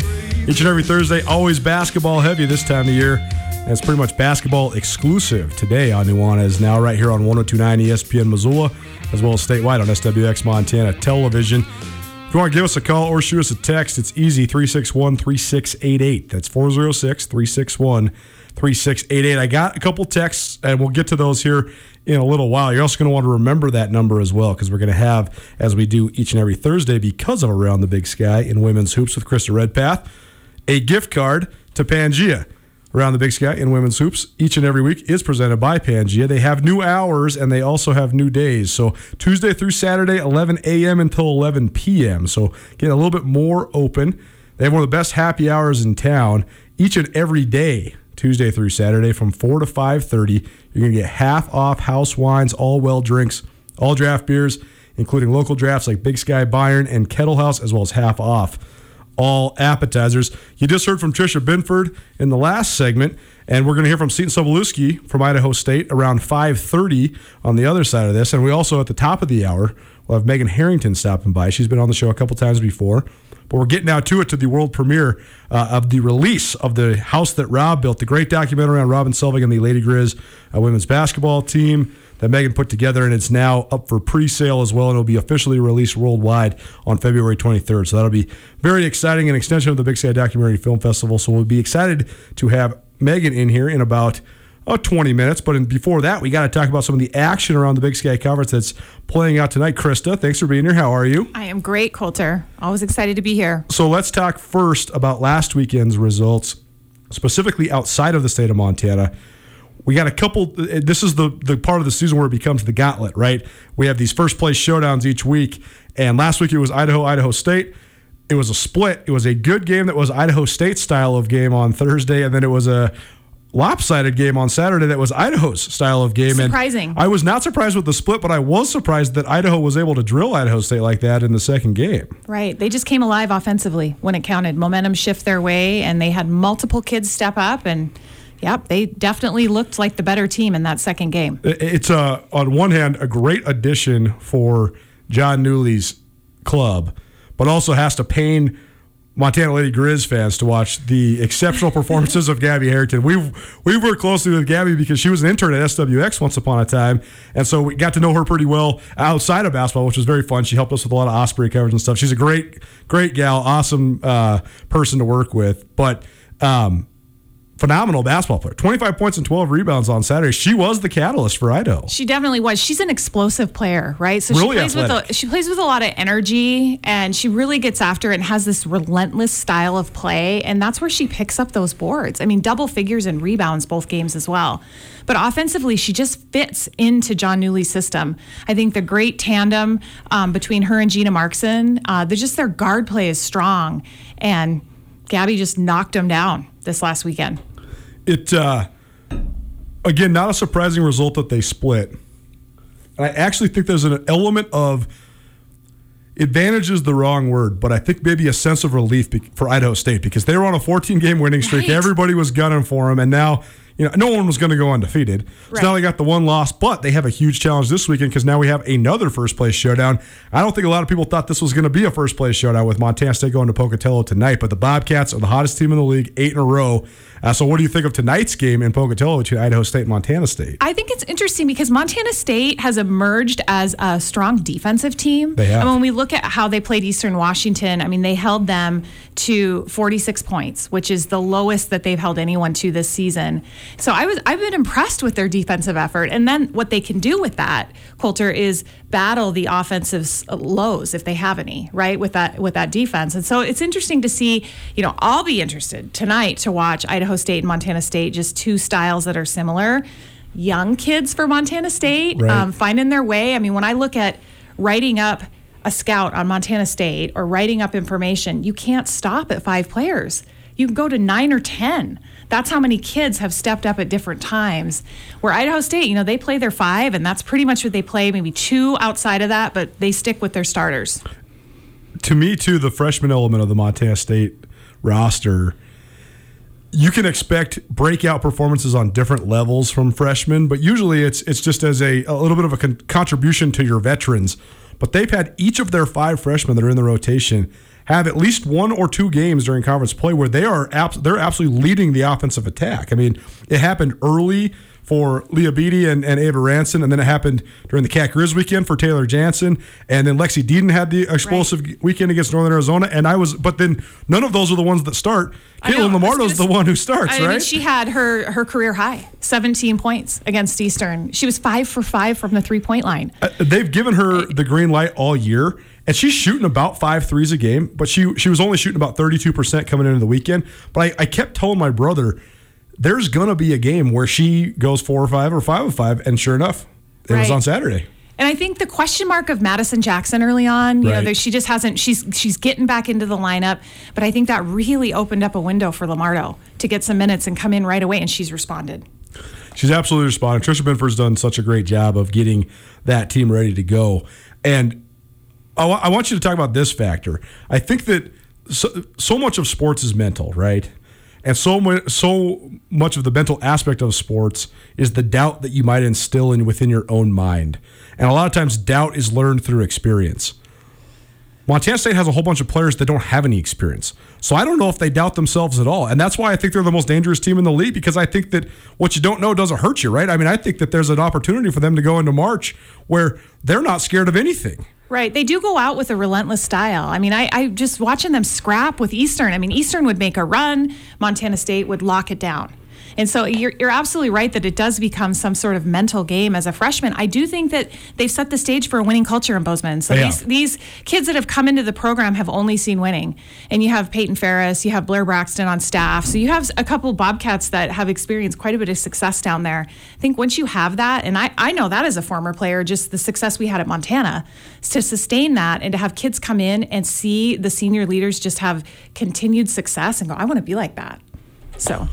Each and every Thursday, always basketball heavy this time of year. And it's pretty much basketball exclusive today on Nuanez now, right here on 1029 ESPN Missoula, as well as statewide on SWX Montana Television. If you want to give us a call or shoot us a text, it's easy 361 3688. That's 406 361 3688. I got a couple texts, and we'll get to those here in a little while. You're also going to want to remember that number as well, because we're going to have, as we do each and every Thursday, because of Around the Big Sky in Women's Hoops with Krista Redpath, a gift card to Pangea. Around the Big Sky in Women's Hoops each and every week is presented by Pangea. They have new hours and they also have new days. So Tuesday through Saturday, 11 a.m. until 11 p.m. So getting a little bit more open. They have one of the best happy hours in town each and every day, Tuesday through Saturday from 4 to 5.30. You're going to get half off house wines, all well drinks, all draft beers, including local drafts like Big Sky Byron and Kettle House, as well as half off all appetizers. You just heard from Tricia Binford in the last segment, and we're going to hear from Seton Sobolewski from Idaho State around 5.30 on the other side of this. And we also, at the top of the hour, we'll have Megan Harrington stopping by. She's been on the show a couple times before. But we're getting now to it to the world premiere uh, of the release of the house that Rob built, the great documentary on Robin Selvig and the Lady Griz uh, women's basketball team that Megan put together, and it's now up for pre-sale as well, and it'll be officially released worldwide on February 23rd. So that'll be very exciting, an extension of the Big Sky Documentary Film Festival. So we'll be excited to have Megan in here in about oh, 20 minutes. But in, before that, we got to talk about some of the action around the Big Sky Conference that's playing out tonight. Krista, thanks for being here. How are you? I am great, Colter. Always excited to be here. So let's talk first about last weekend's results, specifically outside of the state of Montana we got a couple. This is the the part of the season where it becomes the gauntlet, right? We have these first place showdowns each week, And last week it was Idaho, Idaho State. It was a split. It was a good game that was Idaho State style of game on Thursday, and then it was a lopsided game on Saturday that was Idaho's style of game. Surprising. And I was not surprised with the split, but I was surprised that Idaho was able to drill Idaho State like that in the second game. Right. They just came alive offensively when it counted. Momentum shift their way, and they had multiple kids step up. And yep, they definitely looked like the better team in that second game. It's a, on one hand a great addition for Jon Newlee's club, but also has to pain Montana Lady Grizz fans to watch the exceptional performances of Gabby Harrington. We've we've worked closely with Gabby because she was an intern at SWX once upon a time, and so we got to know her pretty well outside of basketball, which was very fun. She helped us with a lot of Osprey coverage and stuff. She's a great great gal, awesome uh, person to work with, but. Um, phenomenal basketball player. 25 points and 12 rebounds on Saturday. She was the catalyst for Idaho. She definitely was. She's an explosive player, right? So Really she plays athletic. with a, she plays with a lot of energy and she really gets after it and has this relentless style of play and that's where she picks up those boards. I mean, double figures and rebounds both games as well. But offensively, she just fits into Jon Newlee's system. I think the great tandem um, between her and Gina Marxen, uh, they're just their guard play is strong and Gabby just knocked them down this last weekend. It uh, again, not a surprising result that they split. And I actually think there's an element of advantage is the wrong word, but I think maybe a sense of relief for Idaho State because they were on a 14 game winning streak. Right. Everybody was gunning for them, and now you know no one was going to go undefeated. So now Right. they got the one loss, but they have a huge challenge this weekend because now we have another first place showdown. I don't think a lot of people thought this was going to be a first place showdown with Montana State going to Pocatello tonight, but the Bobcats are the hottest team in the league, eight in a row. Uh, so, what do you think of tonight's game in Pocatello between Idaho State and Montana State? I think it's interesting because Montana State has emerged as a strong defensive team. They have. And when we look at how they played Eastern Washington, I mean, they held them to 46 points, which is the lowest that they've held anyone to this season. So I was I've been impressed with their defensive effort. And then what they can do with that, Colter, is battle the offensive lows if they have any, right? With that with that defense. And so it's interesting to see, you know, I'll be interested tonight to watch Idaho State and Montana State, just two styles that are similar. Young kids for Montana State, Right. um, finding their way. I mean, when I look at writing up a scout on Montana State or writing up information, you can't stop at five players. You can go to nine or 10. That's how many kids have stepped up at different times. Where Idaho State, you know, they play their five, and that's pretty much what they play, maybe two outside of that, but they stick with their starters. to me too the freshman element of the Montana State roster you can expect breakout performances on different levels from freshmen but usually it's it's just as a, a little bit of a con- contribution to your veterans but they've had each of their five freshmen that are in the rotation have at least one or two games during conference play where they are abs- they're absolutely leading the offensive attack. I mean, it happened early for Leia Beattie and, and Ava Ranson, and then it happened during the Cat Grizz weekend for Taylor Jansen, and then Lexi Deden had the explosive weekend against Northern Arizona, and I was, but then none of those are the ones that start. Caitlin Lamardo's the one who starts, I mean, right? she had her her career high, 17 points against Eastern. She was five for five from the three point line. Uh, They've given her the green light all year, and she's shooting about five threes a game. But she she was only shooting about thirty two percent coming into the weekend. But I, I kept telling my brother, there's gonna be a game where she goes four or five or five or five, and sure enough, it was on Saturday. And I think the question mark of Madison Jackson early on, you know, Right. there, she just hasn't. She's she's getting back into the lineup, but I think that really opened up a window for Lamardo to get some minutes and come in right away, and she's responded. She's absolutely responded. Tricia Binford's done such a great job of getting that team ready to go. And I I want you to talk about this factor. I think that so, so much of sports is mental, right? And so so much of the mental aspect of sports is the doubt that you might instill in within your own mind. And a lot of times doubt is learned through experience. Montana State has a whole bunch of players that don't have any experience. So I don't know if they doubt themselves at all. And that's why I think they're the most dangerous team in the league because I think that what you don't know doesn't hurt you, right? I mean, I think that there's an opportunity for them to go into March where they're not scared of anything. Right. They do go out with a relentless style. I mean, I, I just watching them scrap with Eastern. I mean, Eastern would make a run, Montana State would lock it down. And so you're, you're absolutely right that it does become some sort of mental game as a freshman. I do think that they've set the stage for a winning culture in Bozeman. So Yeah. these, these kids that have come into the program have only seen winning. And you have Peyton Ferris, you have Blair Braxton on staff. So you have a couple Bobcats that have experienced quite a bit of success down there. I think once you have that, and I, I know that as a former player, just the success we had at Montana, to sustain that and to have kids come in and see the senior leaders just have continued success and go, I want to be like that. So.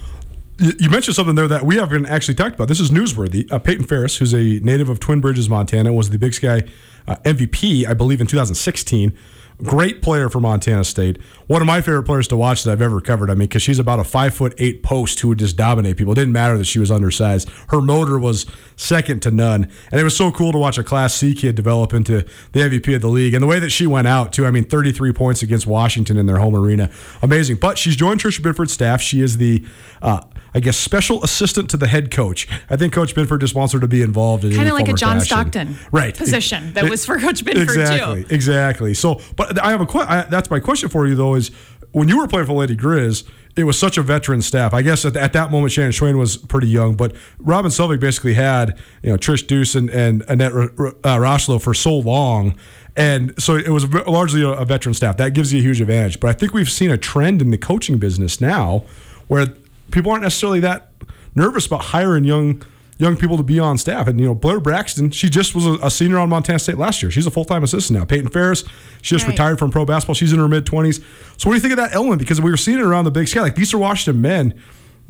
You mentioned something there that we haven't actually talked about. This is newsworthy. Uh, Peyton Ferris, who's a native of Twin Bridges, Montana, was the Big Sky uh, MVP, I believe, in 2016. Great player for Montana State. One of my favorite players to watch that I've ever covered. I mean, because she's about a five foot eight post who would just dominate people. It didn't matter that she was undersized. Her motor was second to none, and it was so cool to watch a Class C kid develop into the MVP of the league. And the way that she went out too. I mean, 33 points against Washington in their home arena, amazing. But she's joined Tricia Binford's staff. She is the uh, I guess, special assistant to the head coach. I think Coach Binford just wants her to be involved in Kind of like a John fashion. Stockton right position that was for Coach Binford exactly, too. Exactly. So, but I have a question. That's my question for you though. Is when you were playing for Lady Grizz, it was such a veteran staff. I guess at, at that moment, Shannon Schweyen was pretty young, but Robin Selvig basically had you know Trish Duce and, and Annette R- R- uh, Rocheleau for so long. And so it was largely a, a veteran staff. That gives you a huge advantage. But I think we've seen a trend in the coaching business now where people aren't necessarily that nervous about hiring young young people to be on staff. And you know, Blair Braxton, she just was a, a senior on Montana State last year. She's a full time assistant now. Peyton Ferris, she just Right. retired from pro basketball. She's in her mid twenties. So what do you think of that element? Because we were seeing it around the Big Sky, like Eastern Washington men.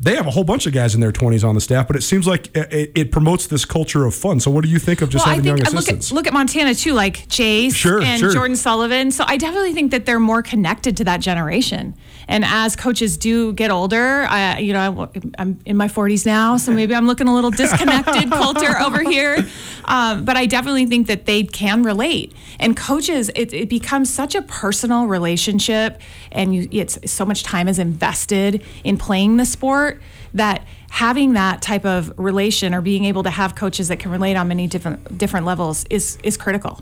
They have a whole bunch of guys in their 20s on the staff, but it seems like it, it- promotes this culture of fun. So, what do you think of just well, I having think young uh, look assistants? at look at Montana too, like Chase Sure, and sure. Jordan Sullivan. So I definitely think that they're more connected to that generation. And as coaches do get older, I, you know, I, am in my 40s now, so maybe I'm looking a little disconnected Colter over here. Um, but I definitely think that they can relate. And coaches, it, it becomes such a personal relationship, and you, it's so much time is invested in playing the sport that having that type of relation or being able to have coaches that can relate on many different different levels is is critical.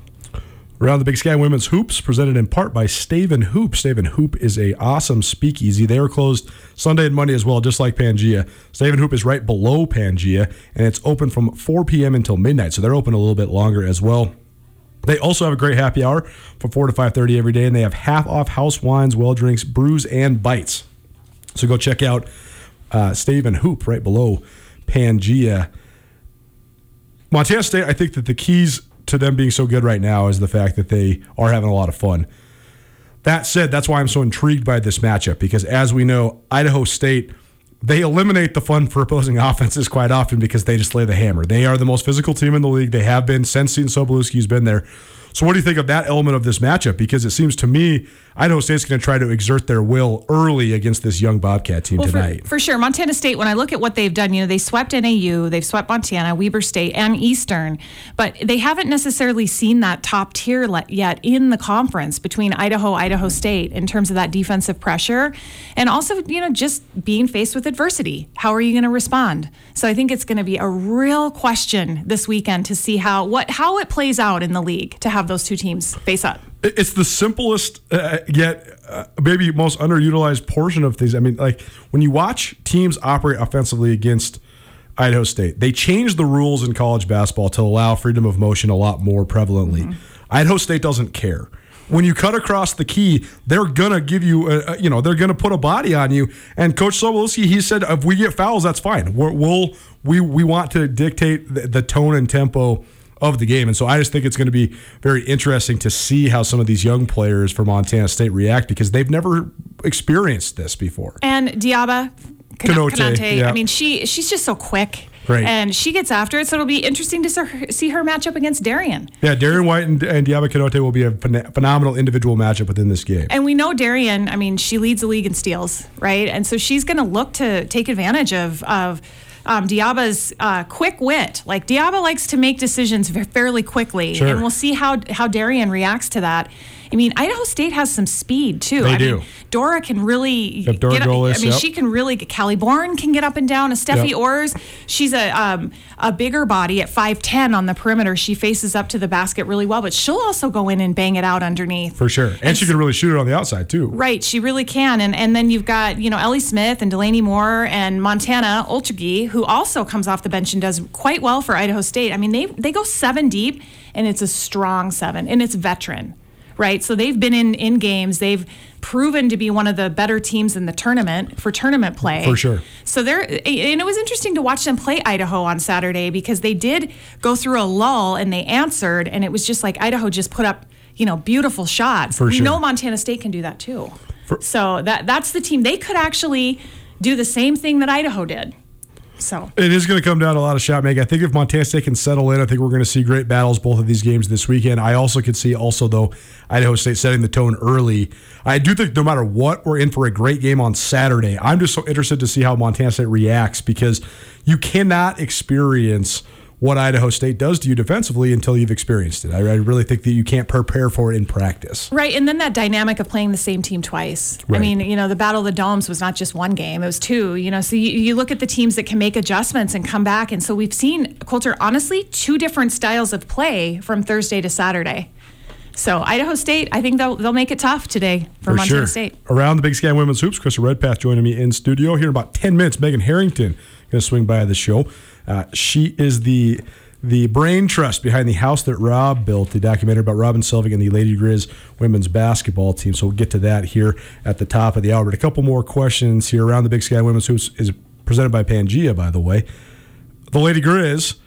Around the Big Sky Women's Hoops, presented in part by Staven Hoop. Staven Hoop is a awesome speakeasy. They are closed Sunday and Monday as well, just like Pangea. Staven Hoop is right below Pangea, and it's open from 4 p.m. until midnight, so they're open a little bit longer as well. They also have a great happy hour from 4 to 5.30 every day, and they have half off house wines, well drinks, brews, and bites. So go check out uh, Staven Hoop right below Pangea. Montana State, I think that the keys to them being so good right now is the fact that they are having a lot of fun. That said, that's why I'm so intrigued by this matchup because, as we know, Idaho State they eliminate the fun for opposing offenses quite often because they just lay the hammer. They are the most physical team in the league. They have been since Seton Sobolewski's been there. So, what do you think of that element of this matchup? Because it seems to me Idaho State's going to try to exert their will early against this young Bobcat team Well, tonight. For, for sure. Montana State, when I look at what they've done, you know, they swept NAU, they've swept Montana, Weber State, and Eastern, but they haven't necessarily seen that top tier le- yet in the conference between Idaho, Idaho State in terms of that defensive pressure. And also, you know, just being faced with adversity. How are you going to respond? So I think it's going to be a real question this weekend to see how what how it plays out in the league to have those two teams face up. It- It's the simplest, uh, yet uh, maybe most underutilized portion of things. I mean, like when you watch teams operate offensively against Idaho State, they changed the rules in college basketball to allow freedom of motion a lot more prevalently. Idaho State doesn't care. When you cut across the key, they're gonna give you, a, a- you know, they're gonna put a body on you. And Coach Sobolewski, he said, if we get fouls, that's fine. We're, we'll we we want to dictate the, the tone and tempo of the game. And so I just think it's going to be very interesting to see how some of these young players for Montana State react because they've never experienced this before. And Diaba Konate, yeah. I mean, she she's just so quick. Right. And she gets after it, so it'll be interesting to see her, see her match up against Darian. Yeah, Darian White and, and Diaba Konate will be a phen- phenomenal individual matchup within this game. And we know Darian, I mean, she leads the league in steals, right? And so she's going to look to take advantage of of um, Diaba's uh, quick wit. Like Diaba likes to make decisions fairly quickly, Sure. and we'll see how how Darian reacts to that. I mean, Idaho State has some speed too. They I do. Mean, Dora can really Yep, Dora get up, Goles, I mean, yep. she can really. Callie Bourne can get up and down. A Steffi Yep. Orrs, she's a um, a bigger body at five ten on the perimeter. She faces up to the basket really well, but she'll also go in and bang it out underneath. For sure. And she can really shoot it on the outside, too. Right, she really can. And and then you've got, you know, Ellie Smith and Delaney Moore and Montana Oltrogge, who also comes off the bench and does quite well for Idaho State. I mean, they they go seven deep and it's a strong seven and it's veteran. Right. So they've been in in games. They've proven to be one of the better teams in the tournament for tournament play. For sure. So they're and it was interesting to watch them play Idaho on Saturday because they did go through a lull and they answered and it was just like Idaho just put up, you know, beautiful shots. For we sure. know Montana State can do that too. For- so that that's the team. They could actually do the same thing that Idaho did. So It is going to come down to a lot of shot making. I think if Montana State can settle in, I think we're going to see great battles both of these games this weekend. I also could see also though Idaho State setting the tone early. I do think no matter what, we're in for a great game on Saturday. I'm just so interested to see how Montana State reacts because you cannot experience what Idaho State does to you defensively until you've experienced it. I, I really think that you can't prepare for it in practice. right, and then that dynamic of playing the same team twice. I mean, you know, the Battle of the Domes was not just one game; it was two. You know, so you, you look at the teams that can make adjustments and come back, and so we've seen Colter honestly two different styles of play from Thursday to Saturday. So Idaho State, I think they'll they'll make it tough today for, Montana State. Around the Big Sky Women's Hoops, Chris Redpath joining me in studio here in about 10 minutes. Megan Harrington going to swing by the show. Uh, she is the the brain trust behind the house that Rob built, the documentary about Robin Selvig and the Lady Grizz women's basketball team. So we'll get to that here at the top of the hour. But a couple more questions here around the Big Sky Women's Hoops is presented by Pangea, by the way. The Lady Grizz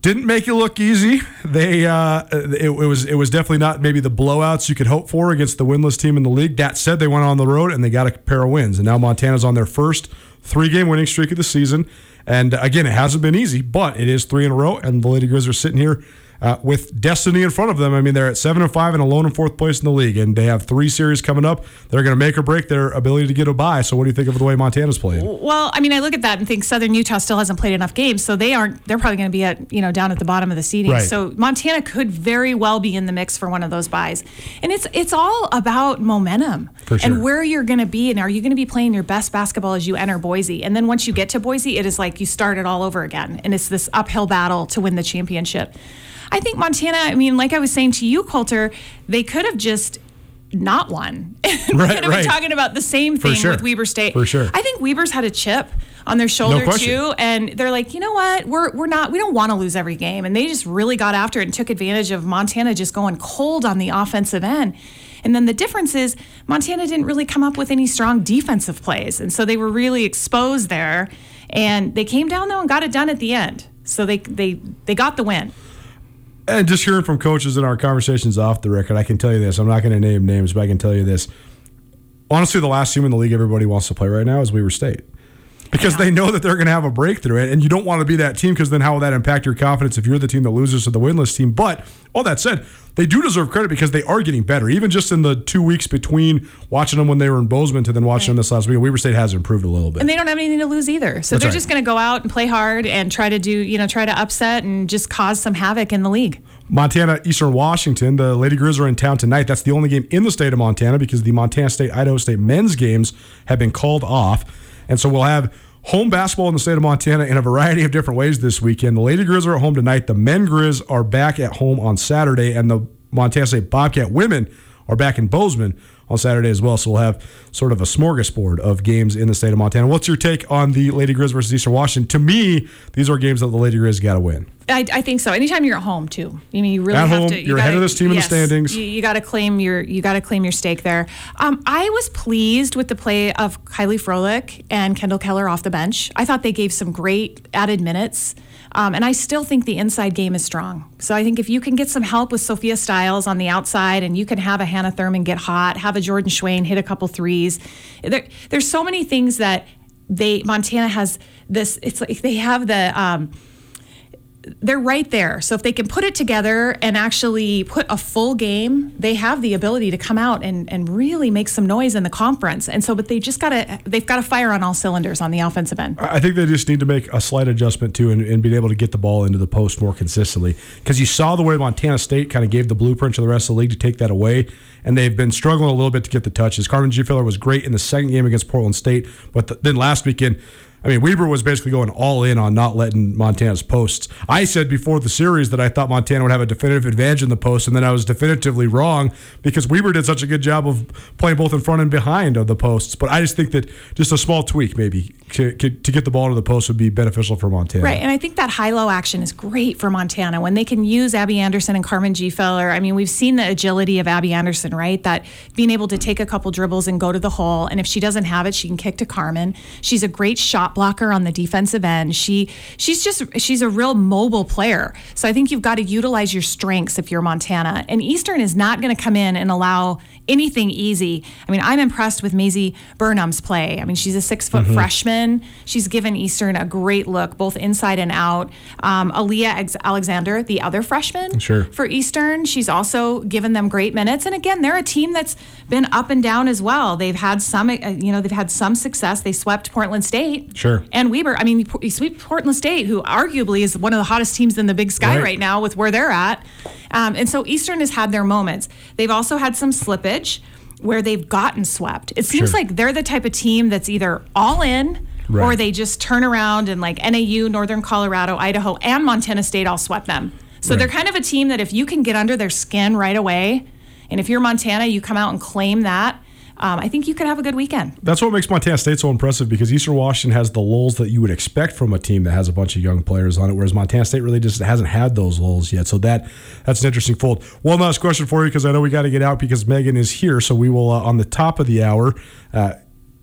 didn't make it look easy. They uh, it, it was it was definitely not maybe the blowouts you could hope for against the winless team in the league. That said, they went on the road and they got a pair of wins, and now Montana's on their first three game winning streak of the season. And again, it hasn't been easy, but it is three in a row, and the Lady Grizz are sitting here. Uh, with destiny in front of them, I mean they're at seven and five and alone in fourth place in the league, and they have three series coming up. They're going to make or break their ability to get a bye. So, what do you think of the way Montana's playing? Well, I mean, I look at that and think Southern Utah still hasn't played enough games, so they aren't. They're probably going to be at you know down at the bottom of the seeding. Right. So Montana could very well be in the mix for one of those buys, and it's it's all about momentum sure. and where you're going to be, and are you going to be playing your best basketball as you enter Boise, and then once you get to Boise, it is like you start it all over again, and it's this uphill battle to win the championship. I think Montana. I mean, like I was saying to you, Colter, they could have just not won. we Right, could have right. been talking about the same thing sure. with Weber State. For sure. I think Weber's had a chip on their shoulder question. too, and they're like, you know what, we're we're not, we don't want to lose every game, and they just really got after it and took advantage of Montana just going cold on the offensive end. And then the difference is Montana didn't really come up with any strong defensive plays, and so they were really exposed there. And they came down though and got it done at the end. So they they they got the win. And just hearing from coaches in our conversations off the record, I can tell you this. I'm not going to name names, but I can tell you this. Honestly, the last team in the league everybody wants to play right now is Weber State. Because they know that they're going to have a breakthrough. And you don't want to be that team because then how will that impact your confidence if you're the team that loses to the winless team? But all that said, they do deserve credit because they are getting better. Even just in the two weeks between watching them when they were in Bozeman to then watching them this last week, Weber State has improved a little bit. And they don't have anything to lose either. So That's they're right. just going to go out and play hard and try to do, you know, try to upset and just cause some havoc in the league. Montana, Eastern Washington. The Lady Grizz are in town tonight. That's the only game in the state of Montana because the Montana State Idaho State men's games have been called off. And so we'll have home basketball in the state of Montana in a variety of different ways this weekend. The Lady Grizz are at home tonight. The men Grizz are back at home on Saturday. And the Montana State Bobcat women are back in Bozeman on Saturday as well. So we'll have sort of a smorgasbord of games in the state of Montana. What's your take on the Lady Grizz versus Eastern Washington? To me, these are games that the Lady Grizz got to win. I, I think so. Anytime you're at home too. I mean, you really At have home, to. you you're ahead of this team in the standings. You, you got to claim your you got to claim your stake there. Um, I was pleased with the play of Kylie Froelich and Kendall Keller off the bench. I thought they gave some great added minutes. Um, and I still think the inside game is strong. So I think if you can get some help with Sophia Stiles on the outside, and you can have a Hannah Thurman get hot, have a Jordan Schweyen hit a couple threes. There, there's so many things that they Montana has this. It's like they have the. Um, they're right there. So if they can put it together and actually put a full game, they have the ability to come out and, and really make some noise in the conference. And so, but they just got to they've got to fire on all cylinders on the offensive end. I think they just need to make a slight adjustment too, and, and being able to get the ball into the post more consistently. Because you saw the way Montana State kind of gave the blueprint to the rest of the league to take that away, and they've been struggling a little bit to get the touches. Carmen Gfeller was great in the second game against Portland State, but the, then last weekend I mean, Weber was basically going all in on not letting Montana's posts. I said before the series that I thought Montana would have a definitive advantage in the post, and then I was definitively wrong because Weber did such a good job of playing both in front and behind of the posts. But I just think that just a small tweak maybe to, get the ball to the post would be beneficial for Montana. Right, and I think that high-low action is great for Montana when they can use Abby Anderson and Carmen Gfeller. I mean, we've seen the agility of Abby Anderson, right? That being able to take a couple dribbles and go to the hole, and if she doesn't have it, she can kick to Carmen. She's a great shot blocker on the defensive end. She she's just she's a real mobile player. So I think you've got to utilize your strengths if you're Montana. And Eastern is not going to come in and allow anything easy. I mean, I'm impressed with Maisie Burnham's play. I mean, she's a six foot mm-hmm. freshman. She's given Eastern a great look, both inside and out. Um, Aaliyah Alexander, the other freshman sure. for Eastern, she's also given them great minutes. And again, they're a team that's been up and down as well. They've had some, uh, you know, they've had some success. They swept Portland State. Sure. And Weber. I mean, you sweep Portland State, who arguably is one of the hottest teams in the Big Sky right, right now with where they're at. Um, and so Eastern has had their moments. They've also had some slippage where they've gotten swept. It seems sure. like they're the type of team that's either all in right. or they just turn around and like NAU, Northern Colorado, Idaho, and Montana State all swept them. So right. they're kind of a team that if you can get under their skin right away, and if you're Montana, you come out and claim that um, I think you could have a good weekend. That's what makes Montana State so impressive because Eastern Washington has the lulls that you would expect from a team that has a bunch of young players on it, whereas Montana State really just hasn't had those lulls yet. So that that's an interesting fold. One last question for you because I know we got to get out because Megan is here. So we will uh, on the top of the hour. Uh,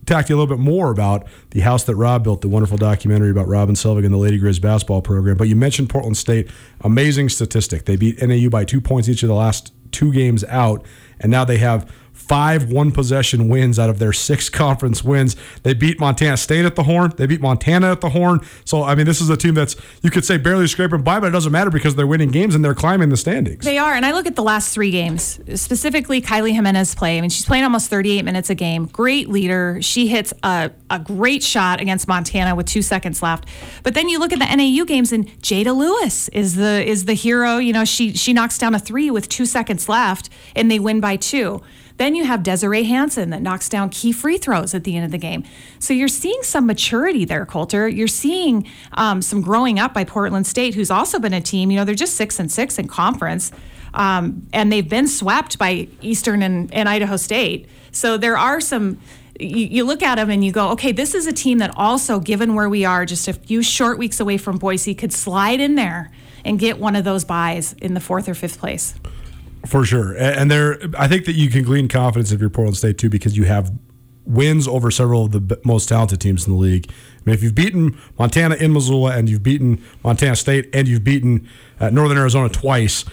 talk to you a little bit more about the house that Rob built, the wonderful documentary about Robin Selvig and the Lady Grizz basketball program. But you mentioned Portland State, amazing statistic. They beat NAU by two points each of the last two games out, and now they have five one possession wins out of their six conference wins. They beat Montana State at the horn. They beat Montana at the horn. So, I mean, this is a team that's, you could say, barely scraping by, but it doesn't matter because they're winning games and they're climbing the standings. They are. And I look at the last three games, specifically Kylie Jimenez play. I mean, she's playing almost 38 minutes a game. Great leader. She hits a, a great shot against Montana with two seconds left. But then you look at the NAU games and Jada Lewis is the is the hero. You know, she she knocks down a three with two seconds left and they win by two. Then you have Desiree Hanson that knocks down key free throws at the end of the game. So you're seeing some maturity there, Colter. You're seeing um, some growing up by Portland State, who's also been a team. You know, they're just six and six in conference, um, and they've been swept by Eastern and, and Idaho State. So there are some you, look at them and you go, okay, this is a team that also, given where we are, just a few short weeks away from Boise, could slide in there and get one of those buys in the fourth or fifth place. For sure, and there, I think that you can glean confidence if you're Portland State too, because you have wins over several of the most talented teams in the league. I mean, if you've beaten Montana in Missoula and you've beaten Montana State and you've beaten uh, Northern Arizona twice,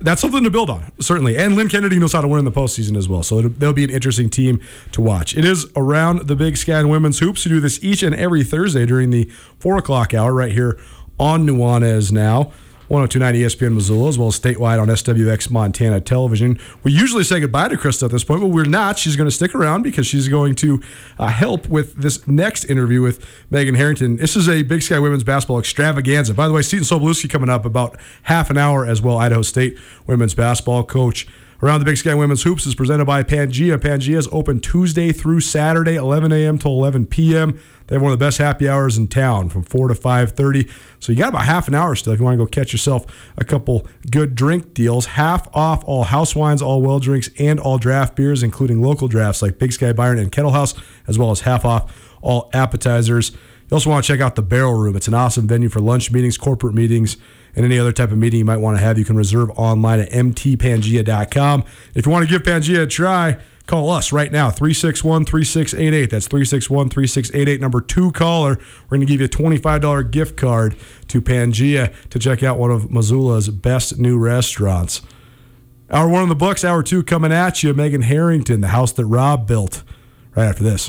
that's something to build on, certainly. And Lynn Kennedy knows how to win in the postseason as well. So they'll be an interesting team to watch. It is around the Big Sky and Women's Hoops. We do this each and every Thursday during the 4 o'clock hour right here on Nuanez Now. 1029 ESPN Missoula, as well as statewide on SWX Montana Television. We usually say goodbye to Krista at this point, but we're not. She's going to stick around because she's going to uh, help with this next interview with Megan Harrington. This is a Big Sky Women's Basketball extravaganza. By the way, Seton Sobolewski coming up about half an hour as well. Idaho State women's basketball coach. Around the Big Sky Women's Hoops is presented by Pangea. Pangea is open Tuesday through Saturday, 11 a.m. to 11 p.m. They have one of the best happy hours in town from 4 to 5.30. So you got about half an hour still if you want to go catch yourself a couple good drink deals. Half off all house wines, all well drinks, and all draft beers, including local drafts like Big Sky Byron and Kettle House, as well as half off all appetizers. You also want to check out the Barrel Room. It's an awesome venue for lunch meetings, corporate meetings, and any other type of meeting you might want to have. You can reserve online at mtpangea.com. If you want to give Pangea a try, Call us right now, 361 3688. That's 361 3688. Number two caller. We're going to give you a $25 gift card to Pangea to check out one of Missoula's best new restaurants. Hour one of the books, hour two coming at you. Megan Harrington, the house that Rob built. Right after this.